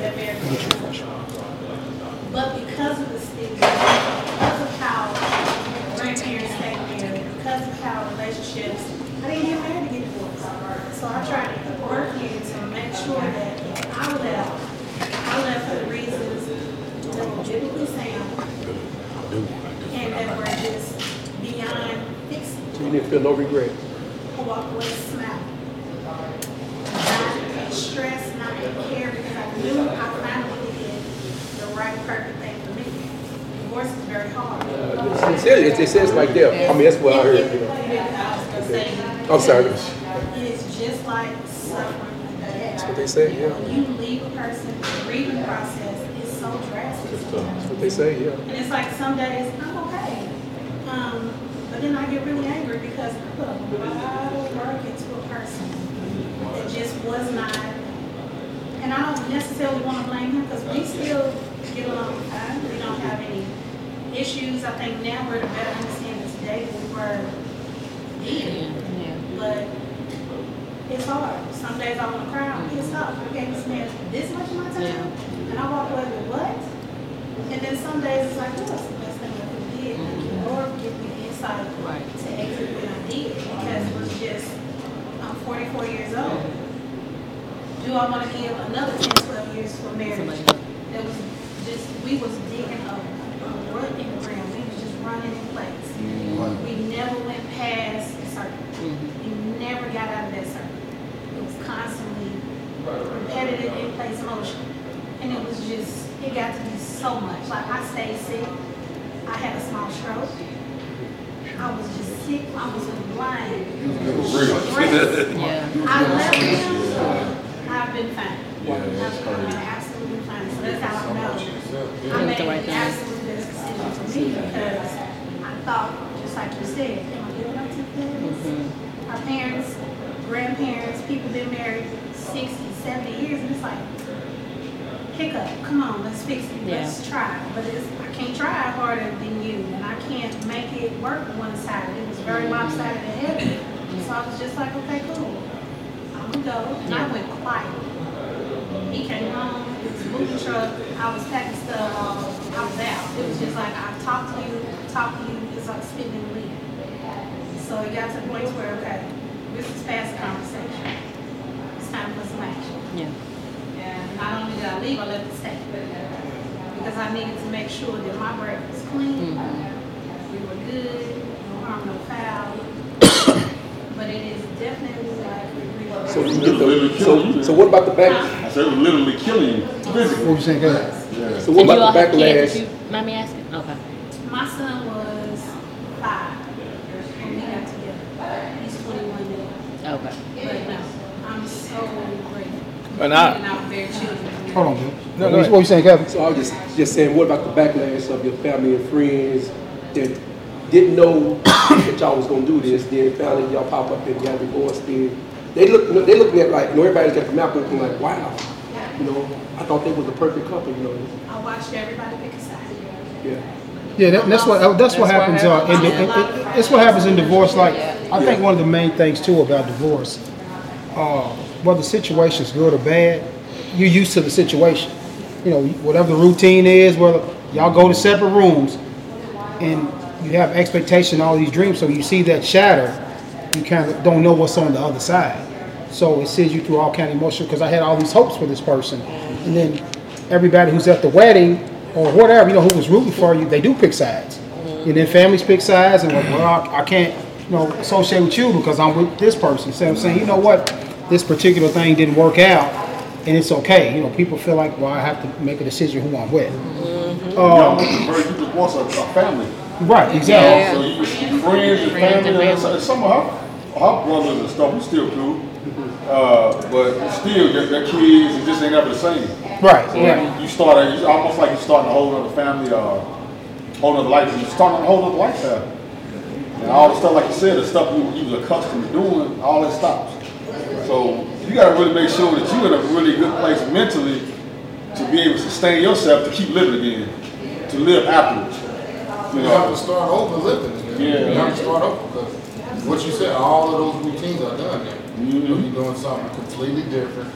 that marriage was divorced. But because of the stigma, because of how grandparents stayed married, because of how relationships, I didn't get married to get divorced. So I tried to work in to make sure that I left, I left for the reasons that were biblically sound and that were just beyond didn't feel no regret. I walked away smiling. Not stressed, not in care, because I knew I finally did the right, perfect thing for me. Divorce is very hard. It says, it says like that. I mean, that's what I heard. You know. I'm sorry. It's just like suffering what they say. Yeah. When you leave a person, the grieving process is so drastic. That's what they say. Yeah. And it's like some days I'm okay. Um, but then I get really angry because I put a lot of work into a person that just was not. And I don't necessarily want to blame him because we still get along fine. We don't have any issues. I think now we're at a better understanding today than we were then. Yeah. But it's hard. Some days I want to cry. I'm pissed off. I gave this man this much of my time, and I walk away with what? And then some days it's like, oh, that's the best thing I could did. Thank you, mm-hmm. Lord, give me the insight to exit what I did because it was just, I'm 44 years old. Do I want to give another 10, 12 years for marriage? That was just, we was digging a, a rut in the ground. We was just running in place. Mm-hmm. We never went past a circle. Mm-hmm. We never got out of that circle. It was constantly repetitive in place motion. And it was just, it got to be so much. Like I stayed sick. I had a small stroke. I was just sick. I was blind. Yeah. I left him. I've been fine. I've been absolutely fine. So that's how I know. I made the absolute best decision for me because I thought, just like you said, am I living up to this? Our parents, grandparents, people been married 60, 70 years, and it's like, pick up, come on, let's fix it, let's try. But it's, I can't try harder than you, and I can't make it work one side. It was very mm-hmm. lopsided and heavy. So I was just like, okay, cool. I'm gonna go. And I went quiet. He came home, a moving truck, I was packing stuff, I was out. It was just like, I talked to you, talked to you, it's like spitting the wind. So it got to the point where, okay, this is past the conversation. It's time for some action. Yeah. And not only did I leave, I left the state. Uh, because I needed to make sure that my break was clean, mm-hmm. uh, we were good, no harm, no foul. But it is definitely like we So you get the. So so what about the back? I said it was literally killing you physically. What you saying? Yeah. So what Did you all about the have kids, backlash? if you mind me asking? Okay. My son was five when we got together. He's 21 now. Okay. But no, I'm so grateful. And I- And I'm children. Hold on, Bill. No, what, go you- ahead. you saying, Kevin? So I was just just saying, what about the backlash of your family and friends that didn't know that y'all was gonna do this? Then finally y'all pop up and got divorced. Then they look they looking at like you know everybody's got the map looking like wow, you know I thought they was the perfect couple. You know, I watched everybody pick a side. yeah. Yeah, that, that's what that's, what That's what happens. Uh, in, happens. it, it, it's what happens in divorce. Like I think one of the main things too about divorce, uh, whether the situation's good or bad, you're used to the situation. You know, whatever the routine is, whether y'all go to separate rooms, and you have expectation, all these dreams. So you see that shatter, you kind of don't know what's on the other side. So it sends you through all kind of emotion because I had all these hopes for this person, and then everybody who's at the wedding or whatever, you know, who was rooting for you, they do pick sides, and then families pick sides, and like, well, I, I can't, you know, associate with you because I'm with this person. So I'm saying, you know what, this particular thing didn't work out, and it's okay. You know, people feel like, well, I have to make a decision who I'm with. No, bro, you just want a, a family. Right, exactly. So you, you friends and family, and some- some of her, her brothers and stuff, we still cool. Uh, but still, their, their kids, it just ain't ever the same. Right, So right. you start, a, it's almost like you're starting a whole other family, uh, whole other life, You're starting a whole other lifestyle. And all the stuff, like you said, the stuff you, you was accustomed to doing, all that stops. So you gotta really make sure that you're in a really good place mentally to be able to sustain yourself to keep living again, to live afterwards. You You have to start over living. again. Yeah. You have to start over because what you said, all of those routines are done now. Mhm. You're doing something completely different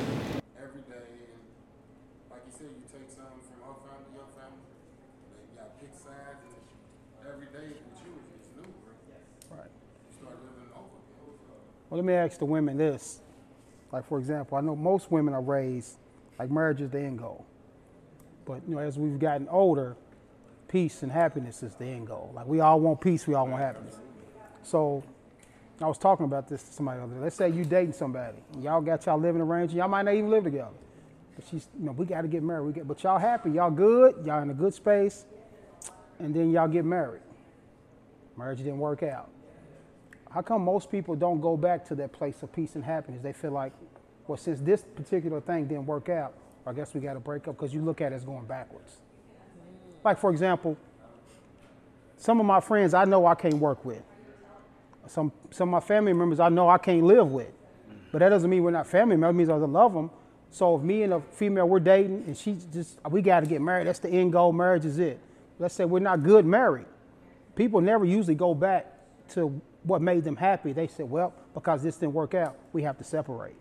every day. And like you said, you take something from our family, your family. You got pick sides, and every day with you is new. Right. You start living over again. Well, let me ask the women this. Like, for example, I know most women are raised like marriage is the end goal. But, you know, as we've gotten older, peace and happiness is the end goal. Like, we all want peace, we all want happiness. So, I was talking about this to somebody the other day. Let's say you dating somebody, y'all got y'all living arrangement. Y'all might not even live together. But she's, you know, we got to get married. We get, but y'all happy, y'all good, y'all in a good space, and then y'all get married. Marriage didn't work out. How come most people don't go back to that place of peace and happiness? They feel like, well, since this particular thing didn't work out, I guess we got to break up because you look at it as going backwards. Like, for example, some of my friends I know I can't work with. Some, some of my family members I know I can't live with. But that doesn't mean we're not family members. It means I love them. So if me and a female we're dating and she just we got to get married, that's the end goal. Marriage is it. Let's say we're not good married. People never usually go back to what made them happy. They said, well, because this didn't work out, we have to separate.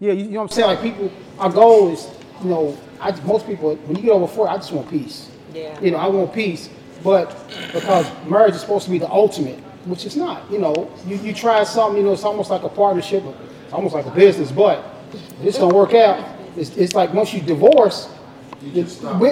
Yeah, you, you know what I'm saying? Like people, our goal is, you know, I, most people, when you get over 40, I just want peace. Yeah. You know, I want peace. But because marriage is supposed to be the ultimate, which it's not. You know, you, you try something, you know, it's almost like a partnership, it's almost like a business, but it's gonna work out. It's, it's like once you divorce, you,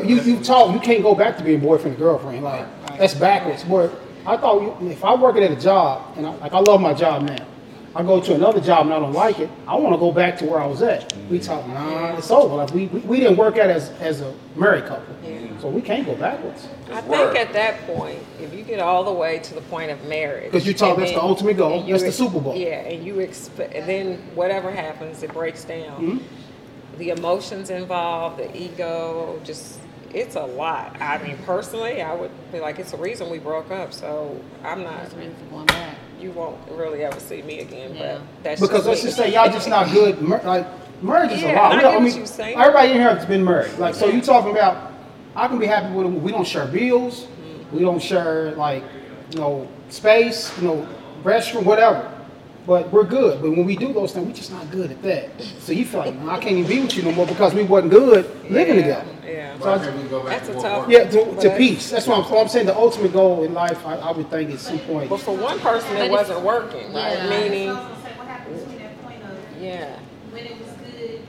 you, you talk, you can't go back to being boyfriend and girlfriend. Like, that's backwards. Where I thought you, if I work at a job, and I, like I love my job now, I go to another job and I don't like it, I want to go back to where I was at. We talk, nah, it's over. Like we, we, we didn't work out as, as a married couple, so we can't go backwards. I think at that point, if you get all the way to the point of marriage. Because you talk- and that's the ultimate goal. and you That's the Super Bowl. Yeah, and you expect, and then whatever happens, it breaks down. Mm-hmm. The emotions involved, the ego, just it's a lot. I mean, personally, I would be like, it's a reason we broke up. So I'm not. That's the reason for going back. You won't really ever see me again. Yeah. But that's Because let's me. just say y'all just not good. Like marriage is Yeah, a lot. I We get don't- you're everybody in here has been married. Like so, you talking about? I can be happy with it. We don't share bills. Mm-hmm. We don't share like you know space. You know restroom, whatever. But we're good. But when we do those things, we're just not good at that. So you feel like "Nah, I can't even be with you no more because we wasn't good living Yeah, together. Yeah. Why can't we go back That's a tough- Yeah, to, to peace. That's what I'm, what I'm saying. The ultimate goal in life, I, I would think, is some point. But for one person, it wasn't working, right? Yeah. Meaning, So I was gonna say, what happened between that point of yeah. when it was good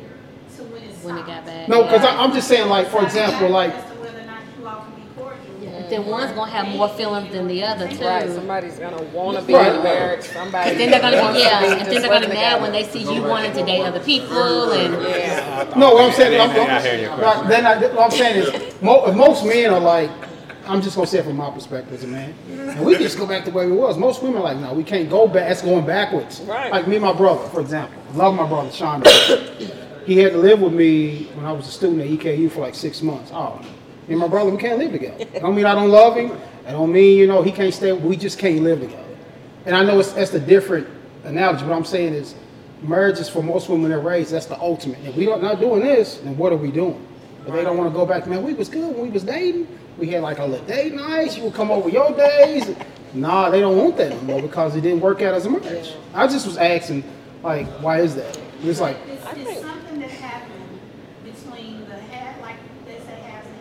to when it stopped? When it got bad. No, because yeah. I'm just saying, like for example, like As to whether or not you all can be cordial. Then one's gonna have more feelings than the other too. Right, somebody's gonna want to be Right. in marriage. Somebody. And then they're gonna wants be, yeah, be and then they're gonna be mad together. when they see you wanting to date other people and Yeah. No, what I'm saying, I'm, They're not hearing right, then I, what I'm saying is, mo- most men are like, I'm just gonna say it from my perspective as a man, and we just go back to where we was. Most women are like, no, we can't go back. That's going backwards. Right. Like me and my brother, for example. Love my brother, Sean. *coughs* he had to live with me when I was a student at EKU for like six months. Oh, me and my brother, we can't live together. I don't mean I don't love him. I don't mean you know he can't stay. We just can't live together. And I know it's, that's the different analogy. What I'm saying is, marriage is for most women they're raised. That's the ultimate. If we don't not doing this, then what are we doing? But they don't want to go back. Man, we was good when we was dating. We had like a little date night. You would come over your days. Nah, they don't want that anymore because it didn't work out as a marriage. I just was asking, like, why is that? It's like, It's, it's something that happened between the have, like they say haves and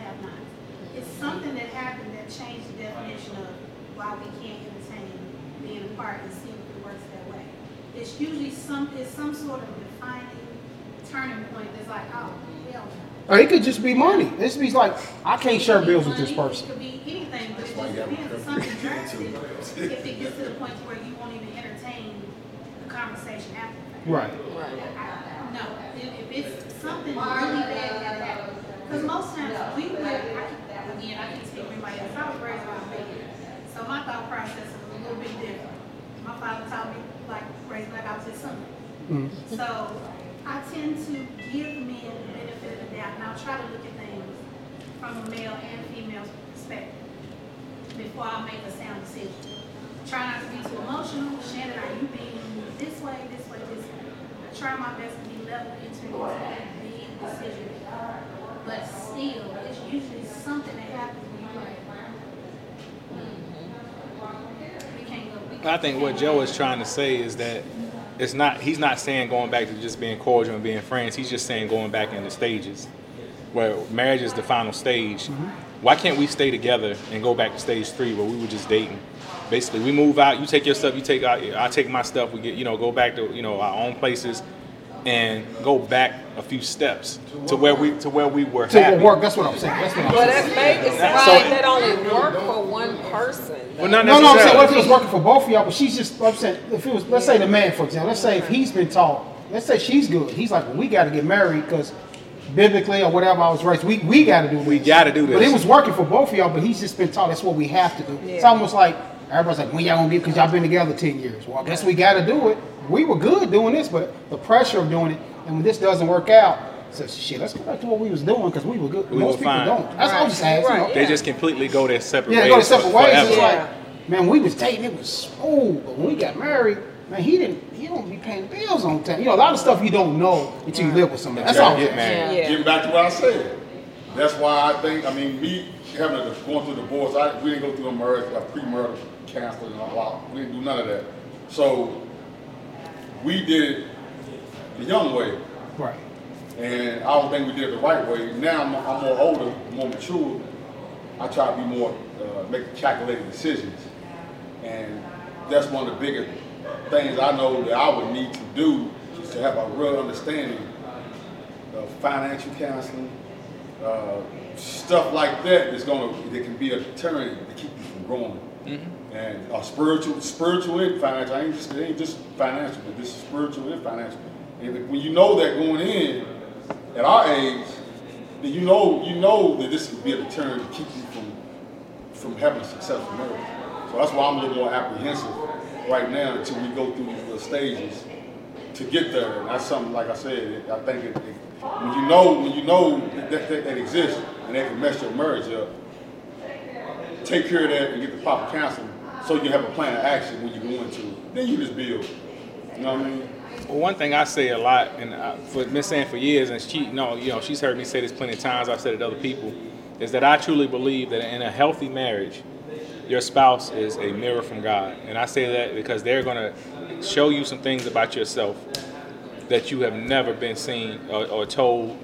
have nots. It's something that happened that changed the definition of why we can't entertain being apart and seeing if it works that way. It's usually some, it's some sort of defining turning point that's like, oh, hell no. or it could just be money. This be like, I can't share bills with this person. It could be anything, but it just depends. It's something drastic. If it gets to the point where you won't even entertain the conversation after that. fact. Right. I- No, if, if it's something really bad that happened, because most times we would, I can, again, I can speak for anybody else, I was raised around bacon. So my thought process is a little bit different. My father taught me, like, raise like I was his son. So I tend to give men the benefit of the doubt, and I'll try to look at things from a male and female perspective before I make a sound decision. Try not to be too emotional. Shannon, are you being this way, this way, this way? I try my best to be level into that big decision. But still, it's usually something that happens when you're like, mm-hmm. we can't go. we I think what Joe is trying to say is that it's not. He's not saying going back to just being cordial and being friends. He's just saying going back in the stages, where marriage is the final stage. Mm-hmm. Why can't we stay together and go back to stage three where we were just dating? Basically, we move out. You take your stuff. You take. I, I take my stuff. We get. You know, go back to you know our own places. And go back a few steps to where we to where we were To happy. work, that's what I'm saying, that's what I'm Well, saying. that's made it That's- seem like so- that only work for one person. Well, not No, no, I'm saying, what if it was working for both of y'all, but she's just, I'm saying, if it was, let's say the man, for example, let's say if he's been taught, let's say she's good, he's like, well, we gotta get married, because biblically or whatever I was raised, we, we gotta do this. We gotta do this. But it was working for both of y'all, but he's just been taught that's what we have to do. It's almost like, everybody's like, when y'all gonna get, because y'all been together ten years. Well, I guess we gotta do it. We were good doing this, but the pressure of doing it, and when this doesn't work out, says, shit, let's go back to what we was doing, because we were good. We Most were people fine. don't. That's all I'm just asking. you know? They just completely go their separate ways. Yeah, ways. they go their separate ways. It's forever. like, man, we was dating, it was smooth, but when we got married, man, he didn't, he don't be paying bills on time. You know, a lot of stuff you don't know until you mm. live with somebody. That's all. I'm Get saying. Yeah. Getting back to what I said. That's why I think, I mean, me having a, going through divorce, I, we didn't go through a marriage, a pre-marital counseling and all that. We didn't do none of that. So we did it the young way. Right. And I don't think we did it the right way. Now I'm, I'm more older, more mature. I try to be more, uh, make calculated decisions. And that's one of the bigger things I know that I would need to do is to have a real understanding of financial counseling, uh, stuff like that that's gonna, that can be a deterrent to keep you from growing. And uh, spiritual, spiritual and financial. I ain't just, it ain't just financial, but this is spiritual and financial. And when you know that going in, at our age, then you know you know that this could be a deterrent to keep you from from having a successful marriage. So that's why I'm a little more apprehensive right now until we go through the stages to get there. And that's something like I said. I think it, it, when you know when you know that, that, that exists and that can mess your marriage up, take care of that and get the proper counseling so you have a plan of action when you go into it. Then you just build. You know what I mean? Well, one thing I say a lot, and I've been saying for years, and she, no, you know, she's heard me say this plenty of times. I've said it to other people, is that I truly believe that in a healthy marriage, your spouse is a mirror from God, and I say that because they're gonna show you some things about yourself that you have never been seen or, or told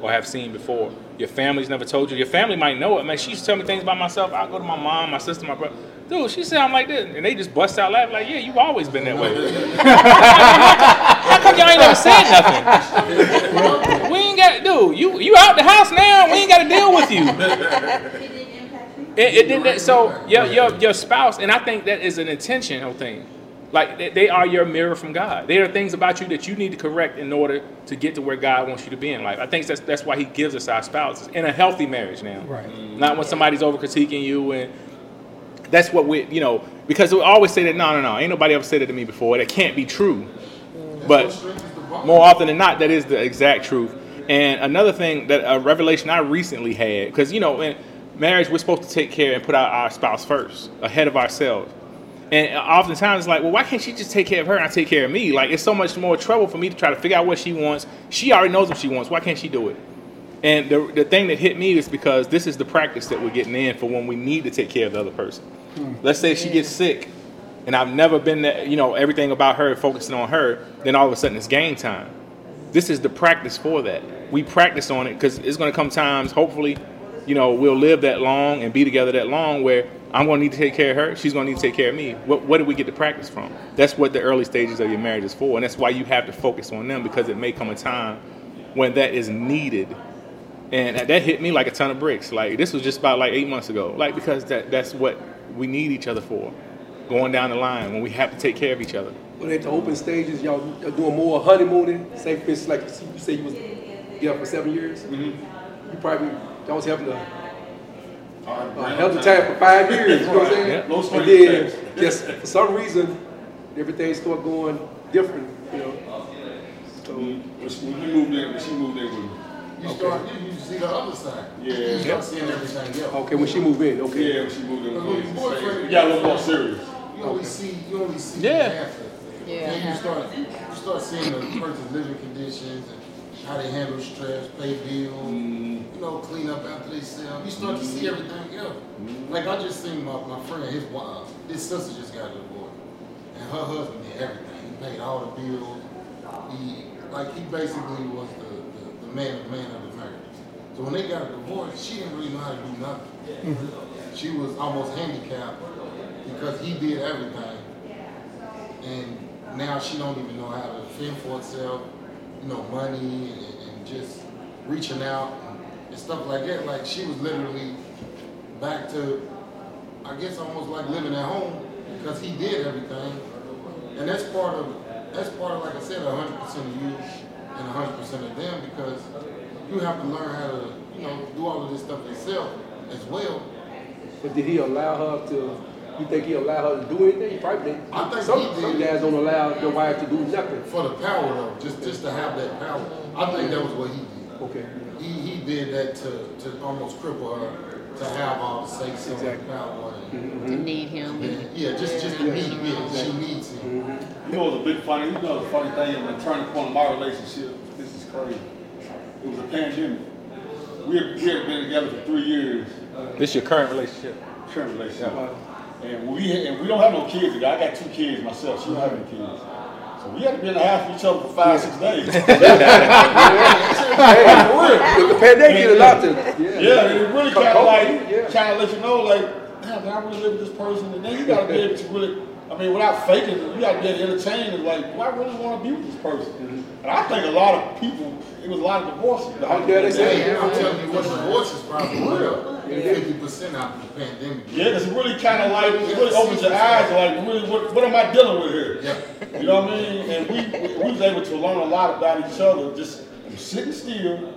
or have seen before. Your family's never told you. Your family might know it. Man, she used to tell me things about myself. I go to my mom, my sister, my brother. Dude, she said I'm like this, and they just bust out laughing like, "Yeah, you've always been that way." *laughs* How come y'all ain't never said nothing? we ain't got, dude. You you out the house now. We ain't got to deal with you. *laughs* It didn't impact me. It, it did that. So your your your spouse, and I think that is an intentional thing. Like they, they are your mirror from God. They are things about you that you need to correct in order to get to where God wants you to be in life. I think that's that's why He gives us our spouses in a healthy marriage now. Right. Not when somebody's over critiquing you and that's what we you know because we always say that no no no ain't nobody ever said it to me before that can't be true. But more often than not, that is the exact truth. And another thing that a revelation I recently had, because you know, in marriage, we're supposed to take care and put our, our spouse first, ahead of ourselves. And oftentimes, it's like, well, why can't she just take care of her and I take care of me? Like, it's so much more trouble for me to try to figure out what she wants. She already knows what she wants. Why can't she do it? And the, the thing that hit me is because this is the practice that we're getting in for when we need to take care of the other person. Hmm. Let's say she gets sick, and I've never been that, you know, everything about her focusing on her, then all of a sudden it's game time. This is the practice for that. We practice on it because it's going to come times, hopefully, you know, we'll live that long and be together that long where I'm going to need to take care of her. She's going to need to take care of me. What, what do we get to practice from? That's what the early stages of your marriage is for. And that's why you have to focus on them because it may come a time when that is needed. And that- that hit me like a ton of bricks. Like this was just about like eight months ago. Like because that that's what we need each other for. Going down the line when we have to take care of each other. When at the open stages, y'all, y'all doing more honeymooning. Say, for like you say you was together for seven years. You probably y'all was having a uh, healthy time for five years. You know what I'm saying? Yeah. Low And then *laughs* just for some reason, everything started going different. You know. So When she- when you moved in, when she moved in with me. You start, you, you see the other side. Yeah. You start seeing everything else. okay, when she moved in, okay. Yeah, when she moved in with When me. your boyfriend- It got a little more serious. You only see, you only see Yeah. half of it. Yeah. Then you start, you start seeing the person's living conditions and how they handle stress, pay bills, mm-hmm. you know, clean up after themselves. You start to see mm-hmm. everything else. Mm-hmm. Like I just seen my, my friend, his wife, his sister just got divorced, and her husband did everything. He paid all the bills. He like he basically was the, the, man of man of the marriage. So when they got a divorce, she didn't really know how to do nothing. She was almost handicapped because he did everything and now she don't even know how to fend for herself. you know, money and, and just reaching out and stuff like that. Like she was literally back to, I guess, almost like living at home because he did everything, and that's part of that's part of like I said, hundred percent of you and hundred percent of them because you have to learn how to, you know, do all of this stuff yourself as well. But did he allow her to, you think he allowed her to do anything? He probably did. I think some, some guys don't allow their wife to do nothing. For the power though, just just to have that power. I think that was what he did. Okay. He he did that to, to almost cripple her to have all the say so and Exactly. power. And, To need him. yeah, just just to need yeah, she needs him. You know, it was a big funny, you know, the funny thing, in the turning point of my relationship, this is crazy. It was a pandemic. We had, we had been together for three years, This your current relationship? current relationship. And we, and we don't have no kids together. I got two kids myself, she don't have any kids. So we had to be in the house with each other for five, six days. *laughs* *laughs* Hey, for. The pandemic did a lot to yeah. Yeah, it really kind of like, Yeah. kind of let you know, like, damn, man, I really live with this person. And then you got to be able to really, I mean, without faking it, you got to be able to entertain it. Like, do I really want to be with this person? Mm-hmm. And I think a lot of people, it was a lot of divorces. Yeah, they say- Hey, I'm telling you what divorce is probably real. Fifty percent out of the pandemic. Yeah, because it really kind of like, it really opens your eyes like, really, what, what am I dealing with here? Yeah. You know what I mean? And we, we was able to learn a lot about each other, just sitting still,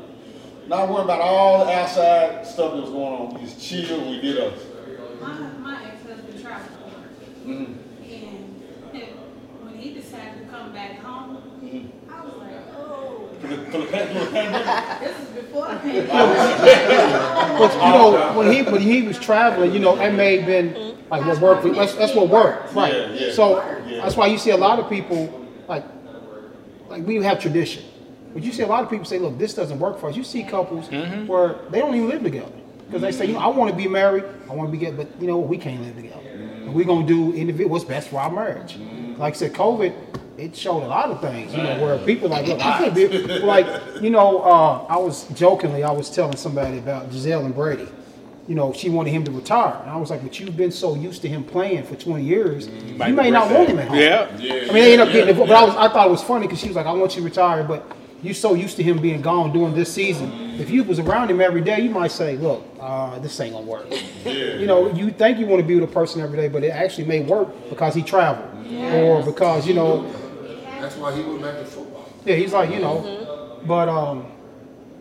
not worrying about all the outside stuff that was going on. We just chilled, we did us. My, my ex-husband traveled for work. And when he decided to come back home, I was like, oh, For the, for the, pan- for the pandemic. this is before the pandemic. But you know, when he when he was traveling, you know, that may have been like what worked. That's, that's what worked, right? Yeah, yeah. So Yeah. that's why you see a lot of people like like we have tradition, but you see a lot of people say, "Look, this doesn't work for us." You see couples mm-hmm. where they don't even live together because they say, "You know, I want to be married, I want to be get, but you know, we can't live together. And we're gonna do individual what's best for our marriage." Like I said, COVID. It showed a lot of things, you know, where people like, look, I can't be like, you know, uh, I was jokingly, I was telling somebody about Gisele and Brady you know, she wanted him to retire. And I was like, but you've been so used to him playing for 20 years, you might may not want him at home. Yeah. yeah I mean, they ended up getting divorced. But I, was, I thought it was funny because she was like, I want you to retire, but you're so used to him being gone during this season. If you was around him every day, you might say, look, uh, this ain't going to work. You know, you think you want to be with a person every day, but it actually may work because he traveled. Or because, you know, That's why he went back to football. yeah, he's like, you know. But um,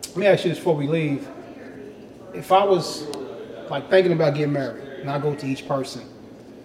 let me ask you this before we leave. If I was like thinking about getting married, and I go to each person,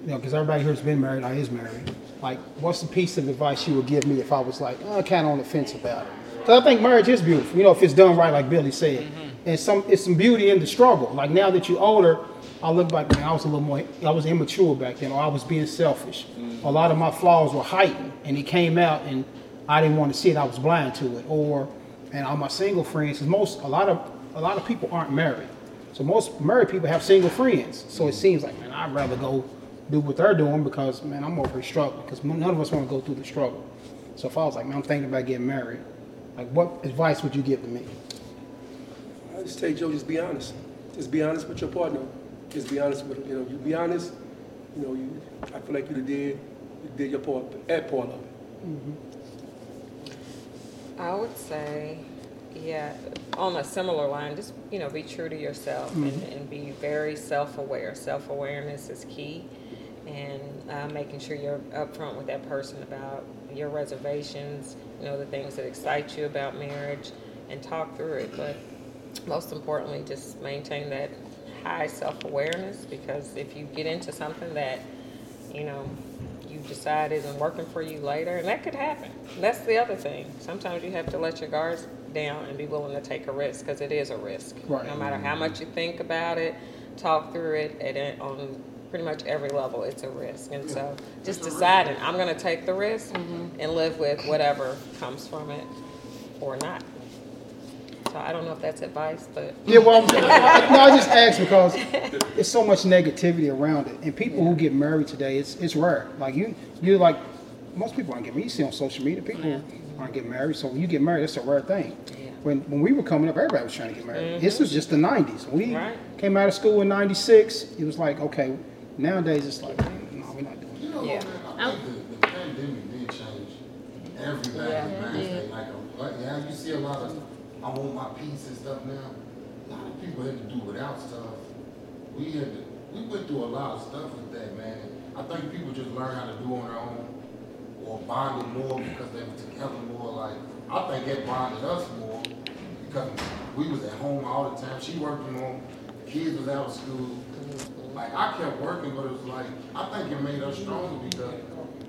you know, because everybody here's been married, I is married. Like, what's the piece of advice you would give me if I was like, oh, kind of on the fence about it? Because I think marriage is beautiful, you know, if it's done right, like Billy said. Mm-hmm. And some, it's some beauty in the struggle. Like now that you're older, I look back, man, I was a little more, I was immature back then, or I was being selfish. Mm-hmm. A lot of my flaws were heightened, and it came out, and I didn't want to see it. I was blind to it. Or, and all my single friends, 'cause most, a lot of, a lot of people aren't married. So most married people have single friends. So it seems like, man, I'd rather go do what they're doing because, man, I'm over here struggling. Because none of us want to go through the struggle. So if I was like, man, I'm thinking about getting married, like, what advice would you give to me? I just tell you, Joe, just be honest. Just be honest with your partner. Just be honest with him. You know, you be honest. You know, you. I feel like you did, you did your part, that part of it. I would say, yeah, on a similar line, just, you know, be true to yourself and, and be very self-aware. Self-awareness is key. And uh, making sure you're upfront with that person about your reservations, you know, the things that excite you about marriage, and talk through it. But most importantly, just maintain that high self-awareness because if you get into something that, you know, you decide isn't working for you later, and that could happen. That's the other thing. Sometimes you have to let your guards down and be willing to take a risk because it is a risk. Right. No matter how much you think about it, talk through it, and on pretty much every level, it's a risk. And so, just deciding I'm going to take the risk and live with whatever comes from it or not. So I don't know if that's advice, but Yeah, well, I'm, no, I just asked because *laughs* there's so much negativity around it, and people who get married today, it's it's rare. Like you, you like most people aren't getting married. You see on social media, people aren't getting married. So when you get married, it's a rare thing. Yeah. When when we were coming up, everybody was trying to get married. This mm-hmm. was just the '90s. When we Right. came out of school in '96, it was like okay. Nowadays, it's like mm, no, we're not doing it. Yeah. I think the, the pandemic did change everybody's mindset. Like a like, yeah, you see a lot of, I want my peace and stuff now. A lot of people had to do without stuff. We had to, we went through a lot of stuff with that, man. I think people just learn how to do on their own or bonded more because they were together more. Like, I think that bonded us more because we was at home all the time. She worked from home, the kids was out of school. Like, I kept working, but it was like, I think it made us stronger because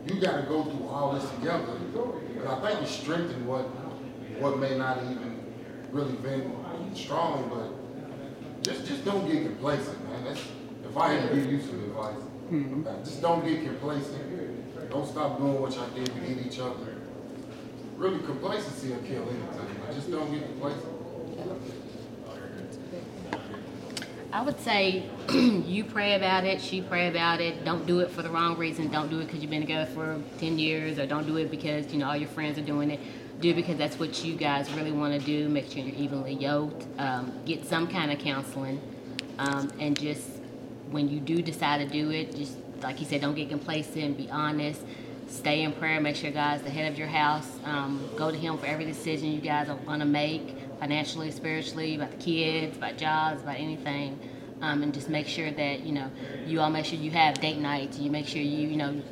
you gotta go through all this together. But I think it strengthened what, what may not even really been strong, but just, just don't get complacent, man. That's, if I had to give you some advice, uh, just don't get complacent. Don't stop doing what y'all did. We need each other. Really, complacency will kill anything. Just don't get complacent. I would say *clears throat* you pray about it, she pray about it. Don't do it for the wrong reason. Don't do it because you've been together for 10 years, or don't do it because you know all your friends are doing it. Do it because that's what you guys really want to do. Make sure you're evenly yoked. Um, get some kind of counseling, um, and just when you do decide to do it, just like you said, don't get complacent. Be honest. Stay in prayer. Make sure God's the head of your house. Um, go to Him for every decision you guys are going to make, financially, spiritually, about the kids, about jobs, about anything. Um, and just make sure that you know you all make sure you have date nights. You make sure you you know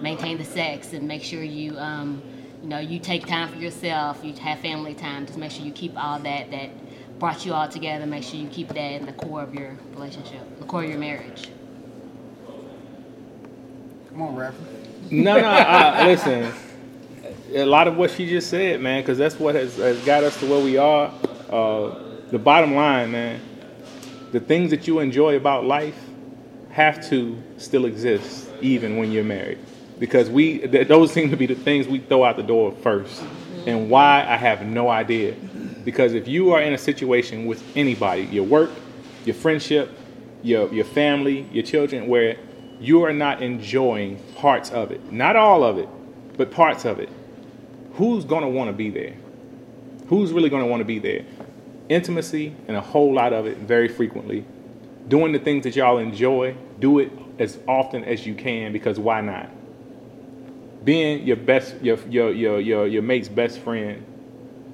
maintain the sex and make sure you um, you know you take time for yourself. You have family time. Just make sure you keep all that that brought you all together. Make sure you keep that in the core of your relationship, the core of your marriage. Come on, Reverend. No, no. I, listen, a lot of what she just said, man, because that's what has, has got us to where we are. Uh, the bottom line, man, the things that you enjoy about life have to still exist even when you're married, because we th- those seem to be the things we throw out the door first. And why I have no idea, because if you are in a situation with anybody, your work, your friendship, your your family, your children, where you are not enjoying parts of it, not all of it, but parts of it, who's going to want to be there? Who's really going to want to be there? Intimacy and a whole lot of it very frequently. Doing the things that y'all enjoy, do it as often as you can because why not? Being your best your your your your, your mate's best friend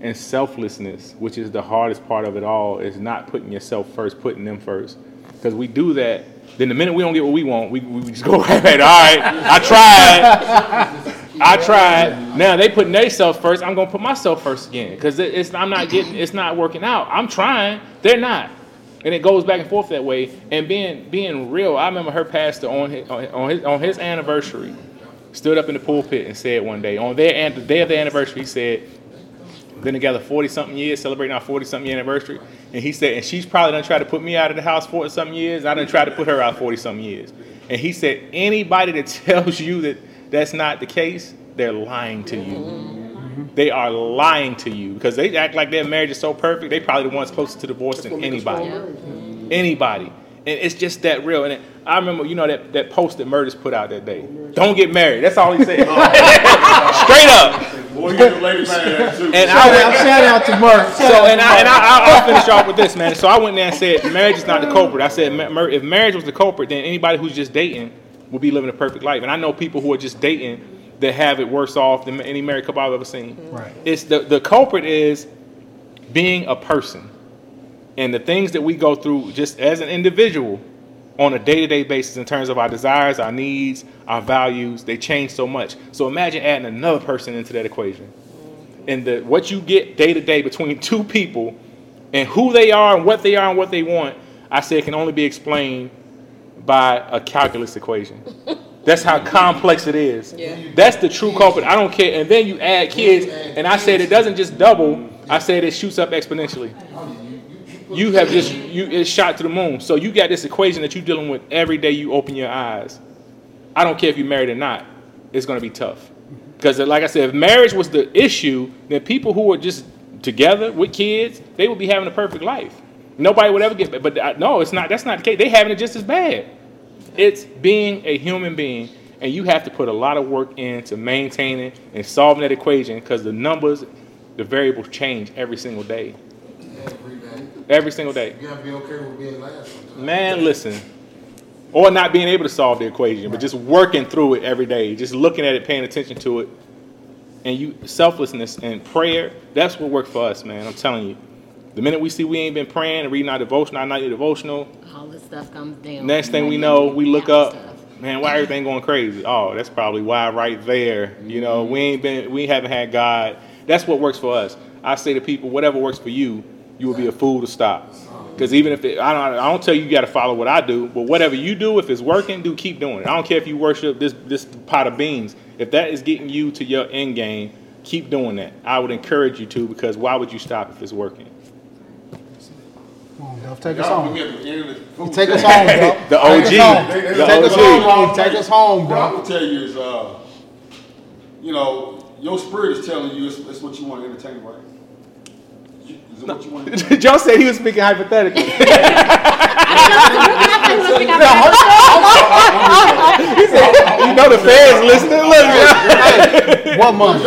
and selflessness, which is the hardest part of it all, is not putting yourself first, putting them first. Because we do that, then the minute we don't get what we want, we, we just go *laughs* back. All right, I tried. I tried. Now they putting themselves first. I'm gonna put myself first again because it's I'm not getting. It's not working out. I'm trying. They're not, and it goes back and forth that way. And being being real, I remember her pastor on his on his on his anniversary stood up in the pulpit and said one day on their the day of the anniversary, he said, "Been together 40 something years, celebrating our 40 something anniversary." And he said, and she's probably done tried to put me out of the house 40 something years. I done tried to put her out 40 something years. And he said, anybody that *laughs* tells you that that's not the case, they're lying to you. They are lying to you because they act like their marriage is so perfect. They probably the ones closest to divorce than anybody. Anybody. And it's just that real. And it, I remember, you know, that, that post that Murders put out that day. Don't get married. That's all he said. *laughs* Oh. Straight up. Boy, you the lady mad at that too. And I went, Shout out to Merck. so and I and I, I, I'll finish off with this, man. So I went there and said marriage is not the culprit. I said if marriage was the culprit, then anybody who's just dating would be living a perfect life. And I know people who are just dating that have it worse off than any married couple I've ever seen. Right. It's the the culprit is being a person, and the things that we go through just as an individual on a day-to-day basis in terms of our desires, our needs, our values, they change so much. So imagine adding another person into that equation. And the what you get day to day between *laughs* two people and who they are and what they are and what they want, I say it can only be explained by a calculus equation. That's how complex it is. Yeah. That's the true culprit. I don't care. And then you add kids, and I said it doesn't just double. I said it shoots up exponentially. You have just you it's shot to the moon. So you got this equation that you're dealing with every day you open your eyes. I don't care if you're married or not. It's going to be tough. Because like I said, if marriage was the issue, then people who are just together with kids, they would be having a perfect life. Nobody would ever get but uh, no, it's not that's not the case. They having it just as bad. It's being a human being and you have to put a lot of work into maintaining and solving that equation because the numbers, the variables change every single day. Every day. Every single day. You gotta be okay with being last sometimes. Man, listen. Or not being able to solve the equation, but just working through it every day, just looking at it, paying attention to it. and you selflessness and prayer, that's what worked for us, man. I'm telling you. The minute we see we ain't been praying and reading our devotional, our nightly devotional, All this stuff comes down. next thing we know, we look up, man, why everything going crazy? Oh, that's probably why right there. You know, mm-hmm. we ain't been, we haven't had God. That's what works for us. I say to people, whatever works for you, you will be a fool to stop. Because even if it, I don't, I don't tell you you got to follow what I do, but whatever you do, if it's working, do keep doing it. I don't care if you worship this this pot of beans. If that is getting you to your end game, keep doing that. I would encourage you to because why would you stop if it's working? Come on, Duff, take us Y'all home. put me at the end the food Take us chain. home, Duff. *laughs* The Take us OG. home. The Take us home, Take us home, What I'm gonna tell you is, uh, you know, your spirit is telling you it's, it's what you want to entertain, right? You- Is it what you want to entertain? *laughs* Joe said he was speaking hypothetically. he said, you know the fans listening. Look, Hey, *laughs* what money?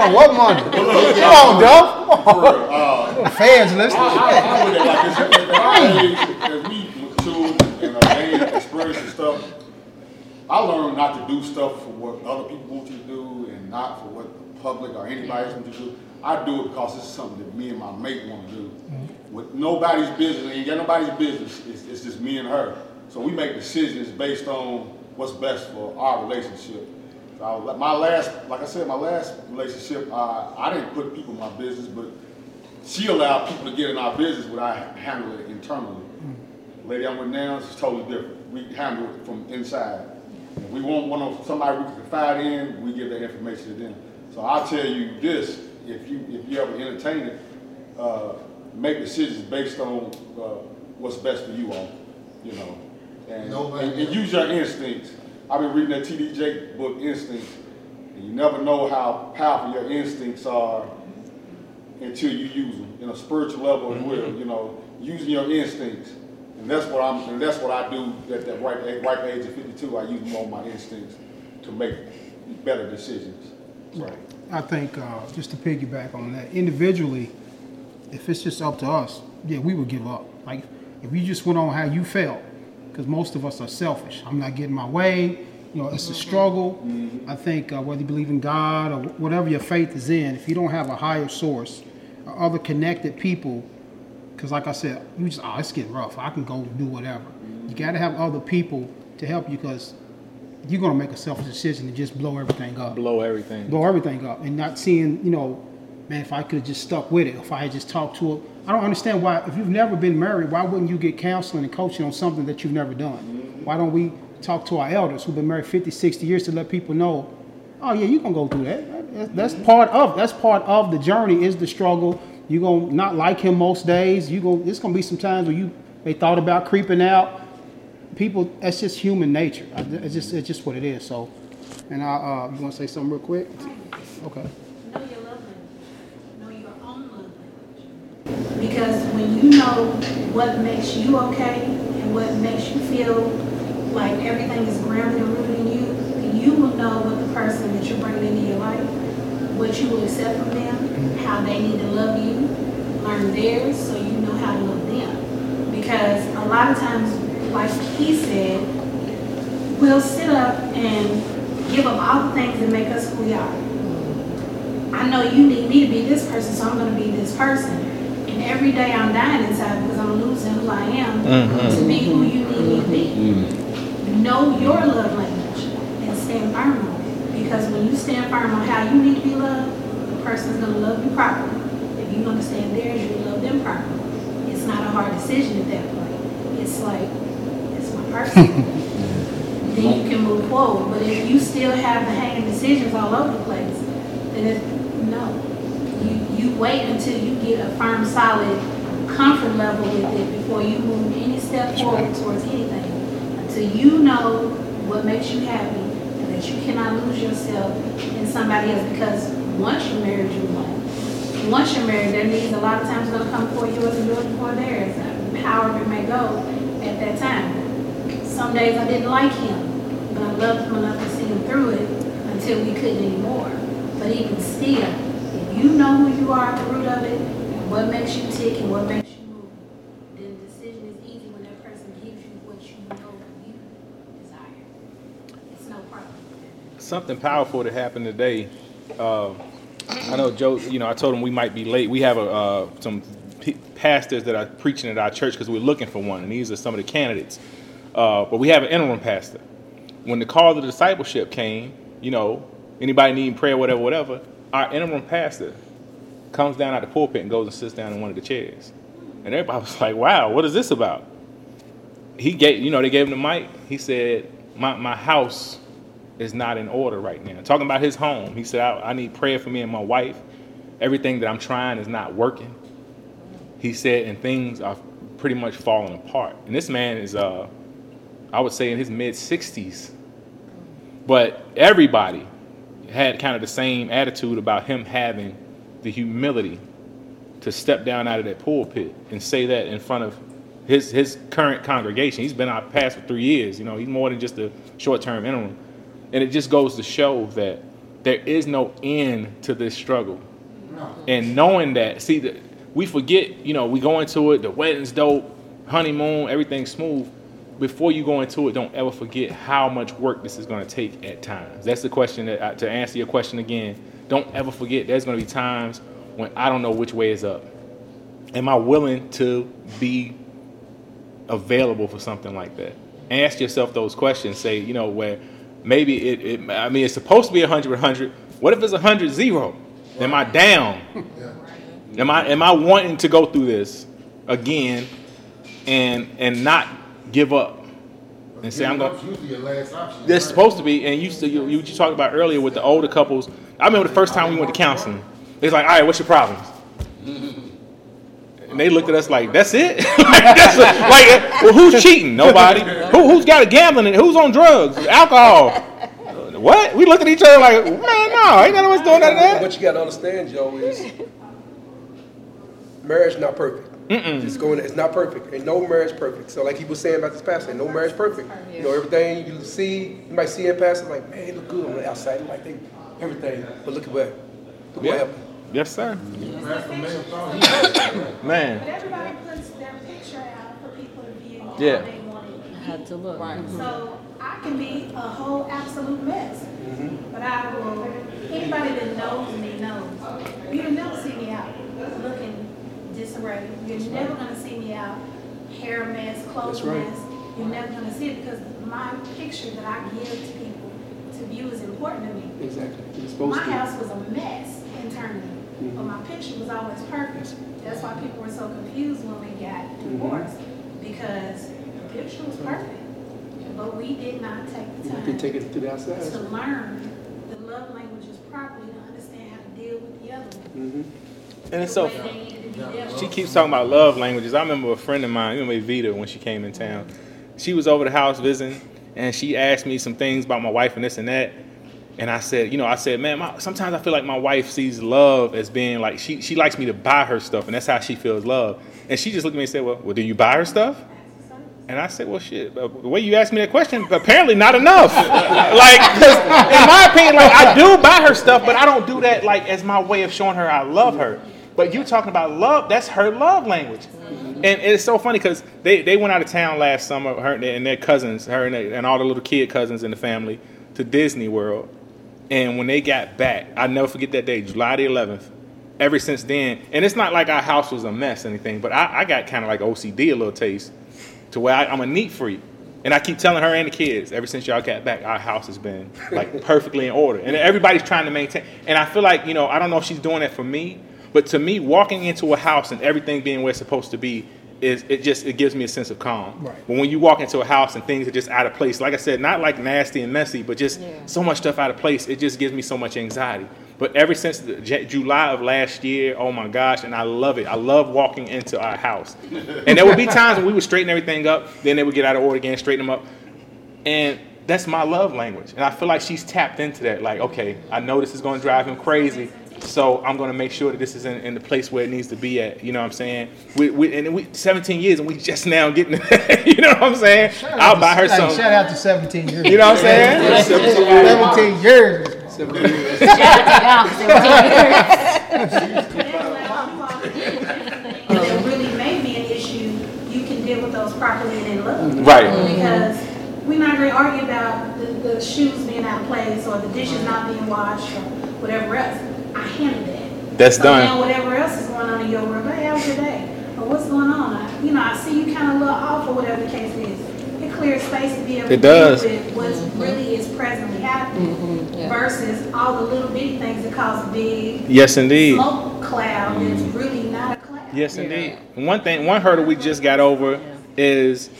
On, what money? Come on, Duff. Uh, *laughs* Fans listening. I look at it like this, as we mature and uh, gain experience and stuff, I learned not to do stuff for what other people want you to do and not for what the public or anybody else wants you to do. I do it because it's something that me and my mate want to do. With nobody's business, ain't got nobody's business, it's, it's just me and her. So we make decisions based on what's best for our relationship. I my last, like I said, my last relationship, uh, I didn't put people in my business, but she allowed people to get in our business without handling it internally. The lady I'm with now is totally different. We handle it from inside. If we want one of somebody we can confide in, we give that information to them. So I'll tell you this: if you if you ever entertain it, uh, make decisions based on uh, what's best for you all. You know, and, and, and use your instincts. I've been reading that T.D. Jake book, Instincts, and you never know how powerful your instincts are until you use them in a spiritual level as well. You know, using your instincts, and that's what I'm, and that's what I do at that right, at ripe age of 52. I use more of my instincts to make better decisions. Right. I think, uh, just to piggyback on that, individually, if it's just up to us, yeah, we would give up. Like, if you just went on how you felt, because most of us are selfish. I'm not getting my way. You know, it's a struggle. Mm-hmm. I think uh, whether you believe in God or whatever your faith is in, if you don't have a higher source or other connected people, because like I said, you just, oh, it's getting rough. I can go do whatever. You mm-hmm. got to have other people to help you because you're going to make a selfish decision to just blow everything up blow everything. blow everything up and not seeing, you know, man, if I could have just stuck with it, if I had just talked to her. I don't understand why, if you've never been married, why wouldn't you get counseling and coaching on something that you've never done? Why don't we talk to our elders who've been married 50, 60 years to let people know, oh yeah, you're gonna go through that. That- That's part of that's part of the journey is the struggle. You're gonna not like him most days. You go it's gonna be some times where you they thought about creeping out. People that's just human nature. It's just it's just what it is. So and I uh you wanna say something real quick? Okay. Know your love language. Know your own love language. Because when you know what makes you okay and what makes you feel like everything is grounded and rooted in you, you will know what the person that you're bringing into your life, what you will accept from them, how they need to love you, learn theirs so you know how to love them. Because a lot of times, like he said, we'll sit up and give up all the things that make us who we are. I know you need me to be this person, so I'm going to be this person. Every day I'm dying inside because I'm losing who I am mm-hmm. to be who you need me to be. Mm-hmm. Know your love language and stand firm on it. Because when you stand firm on how you need to be loved, the person's going to love you properly. If you understand theirs, you love them properly. It's not a hard decision at that point. It's like, it's my person. *laughs* then you can move forward. But if you still have the hanging decisions all over the place, then it, no. You, you wait until you get a firm, solid comfort level with it before you move any step forward towards anything. Until you know what makes you happy and that you cannot lose yourself in somebody else because once you're married, you're one. Once you're married, their needs a lot of times going to come before yours and yours before theirs, however it may go at that time. Some days I didn't like him, but I loved him enough to see him through it until we couldn't anymore. But even still, you know who you are at the root of it, what makes you tick and what makes you move, then the decision is easy when that person gives you what you know you desire. It's no problem something powerful that happened today. Uh, I know Joe. You know, I told him we might be late. We have a, uh, some p- pastors that are preaching at our church because we're looking for one, and these are some of the candidates. Uh, but we have an interim pastor. When the call to discipleship came, you know, anybody needing prayer, whatever, whatever, our interim pastor comes down out the pulpit and goes and sits down in one of the chairs, and everybody *laughs* was like, "Wow, what is this about?" He gave, you know, they gave him the mic. He said, "My my house." is not in order right now. Talking about his home, he said, I, I, need prayer for me and my wife. Everything that I'm trying is not working. He said, and things are pretty much falling apart. And this man is, uh, I would say, in his mid 60s. But everybody had kind of the same attitude about him having the humility to step down out of that pulpit and say that in front of his his current congregation. He's been our pastor for three years. You know, he's more than just a short term interim. And it just goes to show that there is no end to this struggle. And knowing that, see, the, we forget, you know, we go into it, the wedding's dope, honeymoon, everything's smooth. Before you go into it, don't ever forget how much work this is going to take at times. That's the question that, I, to answer your question again, don't ever forget there's going to be times when I don't know which way is up. Am I willing to be available for something like that? Ask yourself those questions. Say, you know, where maybe it, it I mean, it's supposed to be 100 100. What if it's 100 0? Am I down? Am I am I wanting to go through this again and and not give up and say I'm gonna. That's supposed to be. And you you you, you talked about earlier with the older couples. I remember the first time we went to counseling. It's like, all right, what's your problems? And they looked at us like, "That's it." *laughs* like, that's a, like, well, who's cheating? Nobody. Who, who's got a gambling? And who's on drugs? Alcohol? What? We look at each other like, man, no, ain't none of us doing that. that. What you got to understand, Joe, is marriage not perfect. Mm-mm. Just going, it's not perfect. and no marriage perfect. So like he was saying about this pastor, no marriage perfect. You know, everything you see, you might see in pastor like, man, he look good on the outside, like they, everything. But look at what, look yeah. what happened. Yes, sir. Man. But everybody puts their picture out for people to view yeah. how they want it. Had to look. Right. So I can be a whole absolute mess. Mm-hmm. But I will, anybody that knows me knows. You'll never see me out looking disarray. You're never going to see me out hair mess, clothes right. mess. You're never going to see it because my picture that I give to people to view is important to me. Exactly. My house was a mess internally. Mm-hmm. But my picture was always perfect. That's why people were so confused when we got mm-hmm. divorced mm-hmm. because the picture was perfect. But we did not take the time to take it to the outside to learn the love languages properly to understand how to deal with the other one. Mm-hmm. And it's so. She keeps talking about love languages. I remember a friend of mine, know, Vita, when she came in town. She was over the house visiting, and she asked me some things about my wife and this and that. And I said, you know, I said, man, my, sometimes I feel like my wife sees love as being like she she likes me to buy her stuff, and that's how she feels love. And she just looked at me and said, well, well, do you buy her stuff? And I said, well, shit, the way you asked me that question, apparently not enough. *laughs* like, in my opinion, like I do buy her stuff, but I don't do that like as my way of showing her I love her. But you talking about love, that's her love language. Mm-hmm. And it's so funny because they, they went out of town last summer, her and their cousins, her and, they, and all the little kid cousins in the family, to Disney World. And when they got back, I never forget that day, July the 11th. Ever since then, and it's not like our house was a mess or anything, but I, I got kind of like OCD a little taste to where I, I'm a neat freak. And I keep telling her and the kids, ever since y'all got back, our house has been like *laughs* perfectly in order. And everybody's trying to maintain. And I feel like, you know, I don't know if she's doing that for me, but to me, walking into a house and everything being where it's supposed to be is it just it gives me a sense of calm. Right. But when you walk into a house and things are just out of place, like I said, not like nasty and messy, but just yeah. so much stuff out of place, it just gives me so much anxiety. But ever since the, J- July of last year, oh my gosh, and I love it. I love walking into our house. and there would be times when we would straighten everything up, then they would get out of order again, straighten them up. And that's my love language. And I feel like she's tapped into that. Like, okay, I know this is going to drive him crazy. So I'm going to make sure that this is in, in, the place where it needs to be at. You know what I'm saying? We, we and we 17 years and we just now getting. *laughs* you know what I'm saying? Shout I'll buy her some. Shout out to 17 years. You know what I'm saying? *laughs* 17 years. 17 years. Shout out to y'all. 17 years. That really may be an issue. You can deal with those properly and in love. Right. Because we're not going to argue about the, the shoes being being out of place or the dishes not being washed or whatever else. I handle that. That's so done. Now whatever else is going on in your room, hey, how's your day? Or what's going on? I, you know, I see you kind of a little off or whatever the case is. It clears space to be able It to does. deal with what mm-hmm. really is presently happening mm-hmm, versus all the little bitty things that cause a big Yes, indeed. smoke cloud that's mm-hmm. really not a cloud. Yes, indeed. And One thing, one hurdle we just got over is,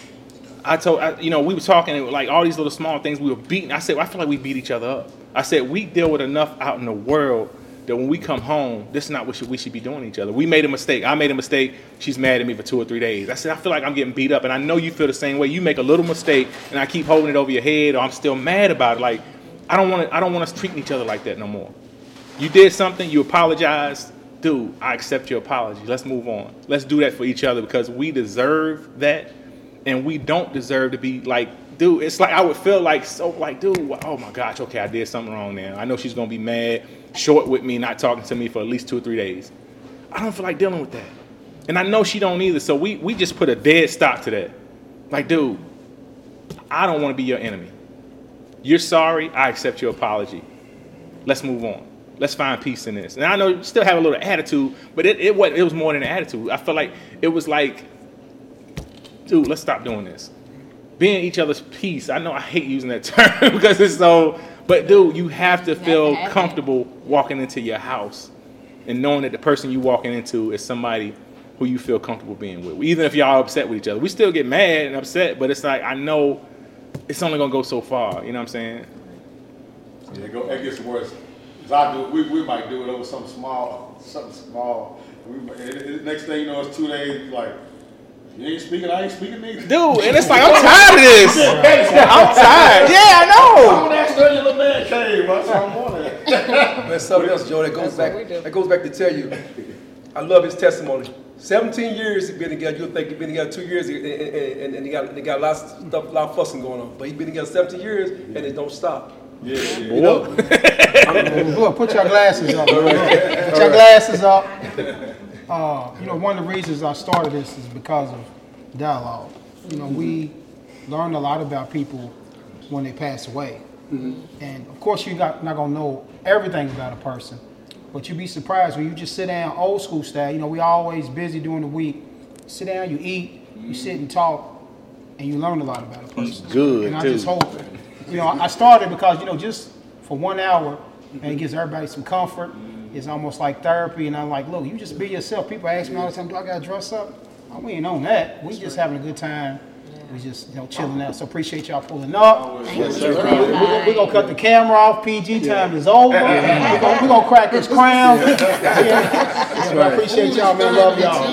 I told, I, you know, we were talking like all these little small things we were beating. I said, I feel like we beat each other up. I said we deal with enough out in the world that when we come home, this is not what we should be doing each other. We made a mistake. I made a mistake. She's mad at me for two or three days. I said, I feel like I'm getting beat up, and I know you feel the same way. You make a little mistake, and I keep holding it over your head, or I'm still mad about it. Like, I don't want to. I don't want us treating each other like that no more. You did something, you apologized. Dude, I accept your apology. Let's move on. Let's do that for each other because we deserve that and we don't deserve to be like, dude, it's like I would feel like so like, dude, oh my gosh, okay, I did something wrong now. I know she's gonna be mad, short with me, not talking to me for at least two or three days. I don't feel like dealing with that. And I know she don't either. So we we just put a dead stop to that. Like, dude, I don't want to be your enemy. You're sorry, I accept your apology. Let's move on. Let's find peace in this. And I know you still have a little attitude, but it, it was it was more than an attitude. I felt like it was like, dude, let's stop doing this. Being each other's peace. I know I hate using that *laughs* term because it's so, but dude, you have to feel have that. comfortable walking into your house and knowing that the person you walking into is somebody who you feel comfortable being with. Even if y'all upset with each other, we still get mad and upset, but it's like I know it's only gonna go so far. You know what I'm saying? Yeah, it, go, it gets worse. 'Cause I do, we, we might do it over something small, something small. We, it- it- next thing you know, it's two days. Like, you ain't speaking, I ain't speaking neither. Dude, and it's like I'm tired of this. I'm tired. Yeah, I know. I'm gonna ask her your little man came. That's what I'm on that. There's something else, Joe, that goes That's back, what we do. that goes back to tell you, I love his testimony. Seventeen years he's been together, you'll think he's been together two years, and, and, and- and he got, he got lots of stuff, a lot of fussing going on. But he's been together seventeen years, and it don't stop. Yeah, yeah. You know? *laughs* Look, put your glasses up. Put your glasses up. *laughs* Uh, you know, one of the reasons I started this is because of dialogue. You know, we learn a lot about people when they pass away. And of course, you're not, not going to know everything about a person, but you'd be surprised when you just sit down, old school style. You know, we always busy during the week. Sit down, you eat, you sit and talk, and you learn a lot about a person. good, And I too. just hope, you know, I started because, you know, just for one hour, and it gives everybody some comfort. It's almost like therapy, and I'm like, look, you just be yourself. People ask me all the time, do I gotta dress up? Oh, we ain't on that. We just having a good time. We just, you know, chilling out. So appreciate y'all pulling up. We're gonna, we gonna cut the camera off. PG time is over. We're gonna, we gonna crack this crown. *laughs* Yeah. I appreciate y'all, man. Love y'all.